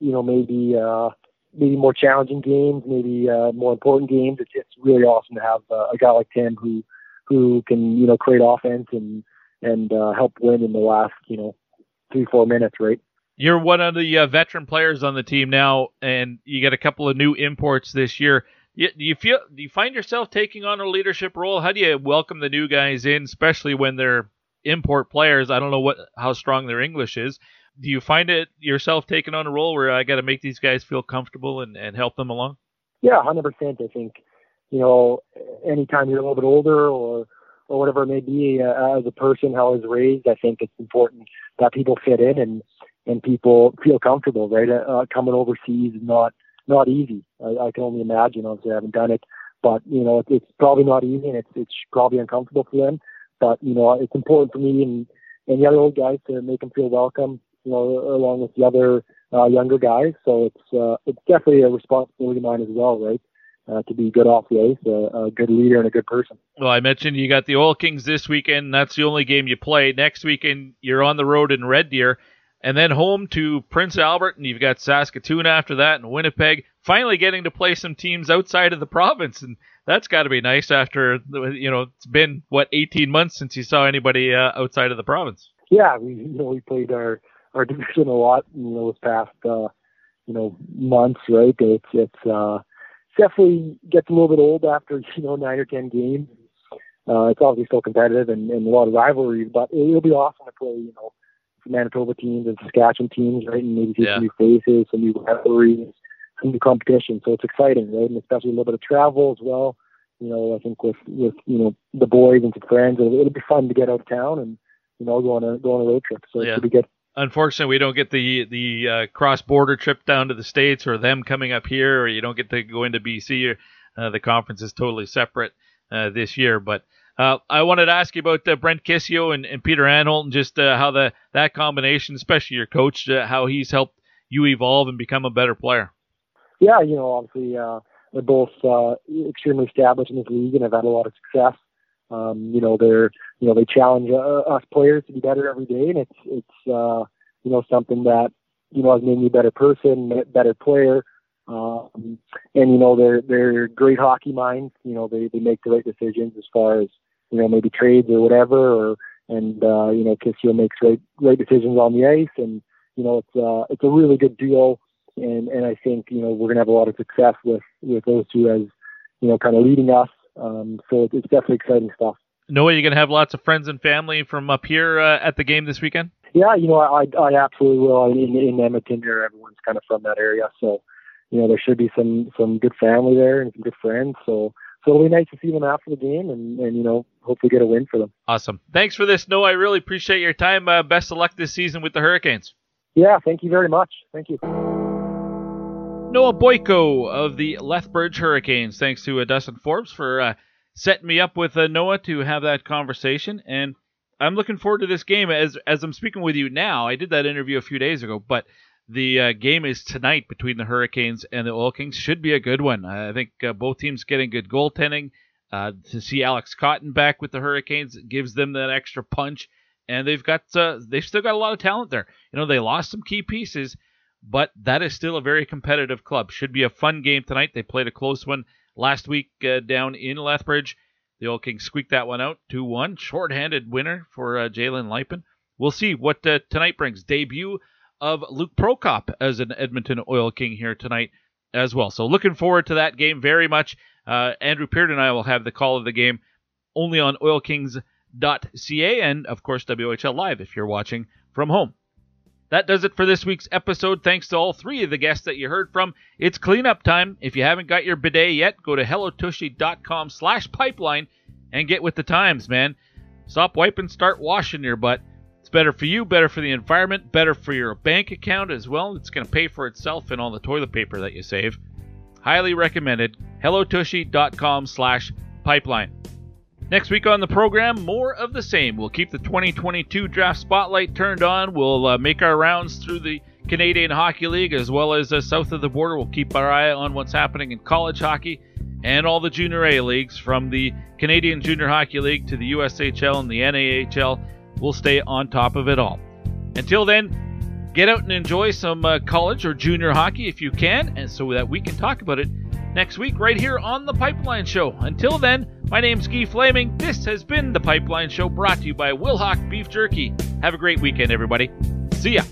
S9: you know maybe uh, maybe more challenging games, maybe uh, more important games. It's, it's really awesome to have uh, a guy like Tim who who can you know create offense and and uh, help win in the last you know three four minutes, right?
S1: You're one of the uh, veteran players on the team now, and you get a couple of new imports this year. You, do you feel? Do you find yourself taking on a leadership role? How do you welcome the new guys in, especially when they're import players? I don't know what how strong their English is, do you find it yourself taking on a role where I got to make these guys feel comfortable and, and help them along?
S9: Yeah, hundred percent. I think you know, anytime you're a little bit older or or whatever it may be, uh, as a person how I was raised, I think it's important that people fit in and and people feel comfortable. Right, uh, coming overseas is not not easy. I, I can only imagine. Obviously, I haven't done it, but you know, it, it's probably not easy and it's it's probably uncomfortable for them. But you know, it's important for me and and the other old guys to make them feel welcome you know, along with the other uh, younger guys. So it's uh, it's definitely a responsibility of mine as well, right? Uh, to be good off the ice, a, a good leader and a good person.
S1: Well, I mentioned you got the Oil Kings this weekend. That's the only game you play. Next weekend, you're on the road in Red Deer, and then home to Prince Albert, and you've got Saskatoon after that, and Winnipeg. Finally, getting to play some teams outside of the province, and that's got to be nice after you know it's been what 18 months since you saw anybody uh, outside of the province.
S9: Yeah, we you know we played our our [laughs] division a lot, know, this past uh, you know months, right? It's it's uh, definitely gets a little bit old after [laughs] you know nine or ten games. Uh, it's obviously still competitive and, and a lot of rivalries, but it'll be awesome to play, you know, Manitoba teams and Saskatchewan teams, right? And maybe see
S1: Yeah.
S9: some new faces, some new rivalries, some new competition. So it's exciting, right? And especially a little bit of travel as well. You know, I think with with you know the boys and some friends, it'll, it'll be fun to get out of town and you know go on a go on a road trip. So it
S1: Yeah.
S9: should be good.
S1: Unfortunately, we don't get the the uh, cross border trip down to the states, or them coming up here, or you don't get to go into BC. Or, uh, the conference is totally separate uh, this year. But uh, I wanted to ask you about uh, Brent Kisio and, and Peter Anholt, and just uh, how the that combination, especially your coach, uh, how he's helped you evolve and become a better player.
S9: Yeah, you know, obviously uh, they're both uh, extremely established in this league and have had a lot of success. Um, you know, they're you know they challenge us players to be better every day, and it's it's uh, you know something that you know has made me a better person, better player. Um, and you know they're they're great hockey minds. You know they they make the right decisions as far as you know maybe trades or whatever, or and uh, you know Kisio makes great great decisions on the ice, and you know it's uh, it's a really good deal, and and I think you know we're gonna have a lot of success with with those two as you know kind of leading us. Um, so it's, it's definitely exciting stuff.
S1: Noah, you're gonna have lots of friends and family from up here uh, at the game this weekend.
S9: Yeah, you know I I absolutely will. I mean, in in Edmonton, here everyone's kind of from that area, so you know there should be some some good family there and some good friends. So so it'll be nice to see them after the game and and you know hopefully get a win for them.
S1: Awesome. Thanks for this, Noah. I really appreciate your time. Uh, best of luck this season with the Hurricanes.
S9: Yeah, thank you very much. Thank you.
S1: Noah Boyko of the Lethbridge Hurricanes. Thanks to uh, Dustin Forbes for uh, setting me up with uh, Noah to have that conversation. And I'm looking forward to this game as as I'm speaking with you now. I did that interview a few days ago, but the uh, game is tonight between the Hurricanes and the Oil Kings. Should be a good one. I think uh, both teams getting good goaltending. Uh, to see Alex Cotton back with the Hurricanes gives them that extra punch, and they've got uh, they've still got a lot of talent there. You know they lost some key pieces, but that is still a very competitive club. Should be a fun game tonight. They played a close one last week uh, down in Lethbridge. The Oil Kings squeaked that one out 2 1. Short-handed winner for uh, Jalen Luypen. We'll see what uh, tonight brings. Debut of Luke Prokop as an Edmonton Oil King here tonight as well. So looking forward to that game very much. Uh, Andrew Pearden and I will have the call of the game only on oilkings.ca and, of course, WHL Live if you're watching from home. That does it for this week's episode. Thanks to all three of the guests that you heard from. It's cleanup time. If you haven't got your bidet yet, go to hellotushy.com slash pipeline and get with the times, man. Stop wiping, start washing your butt. It's better for you, better for the environment, better for your bank account as well. It's going to pay for itself and all the toilet paper that you save. Highly recommended. hellotushy.com slash pipeline. Next week on the program, more of the same. We'll keep the 2022 draft spotlight turned on. We'll uh, make our rounds through the Canadian Hockey League as well as uh, south of the border. We'll keep our eye on what's happening in college hockey and all the Junior A leagues from the Canadian Junior Hockey League to the USHL and the NAHL. We'll stay on top of it all. Until then, get out and enjoy some uh, college or junior hockey if you can, and so that we can talk about it next week right here on The Pipeline Show. Until then, my name's Guy Flaming. This has been The Pipeline Show brought to you by Wilhauk Beef Jerky. Have a great weekend, everybody. See ya.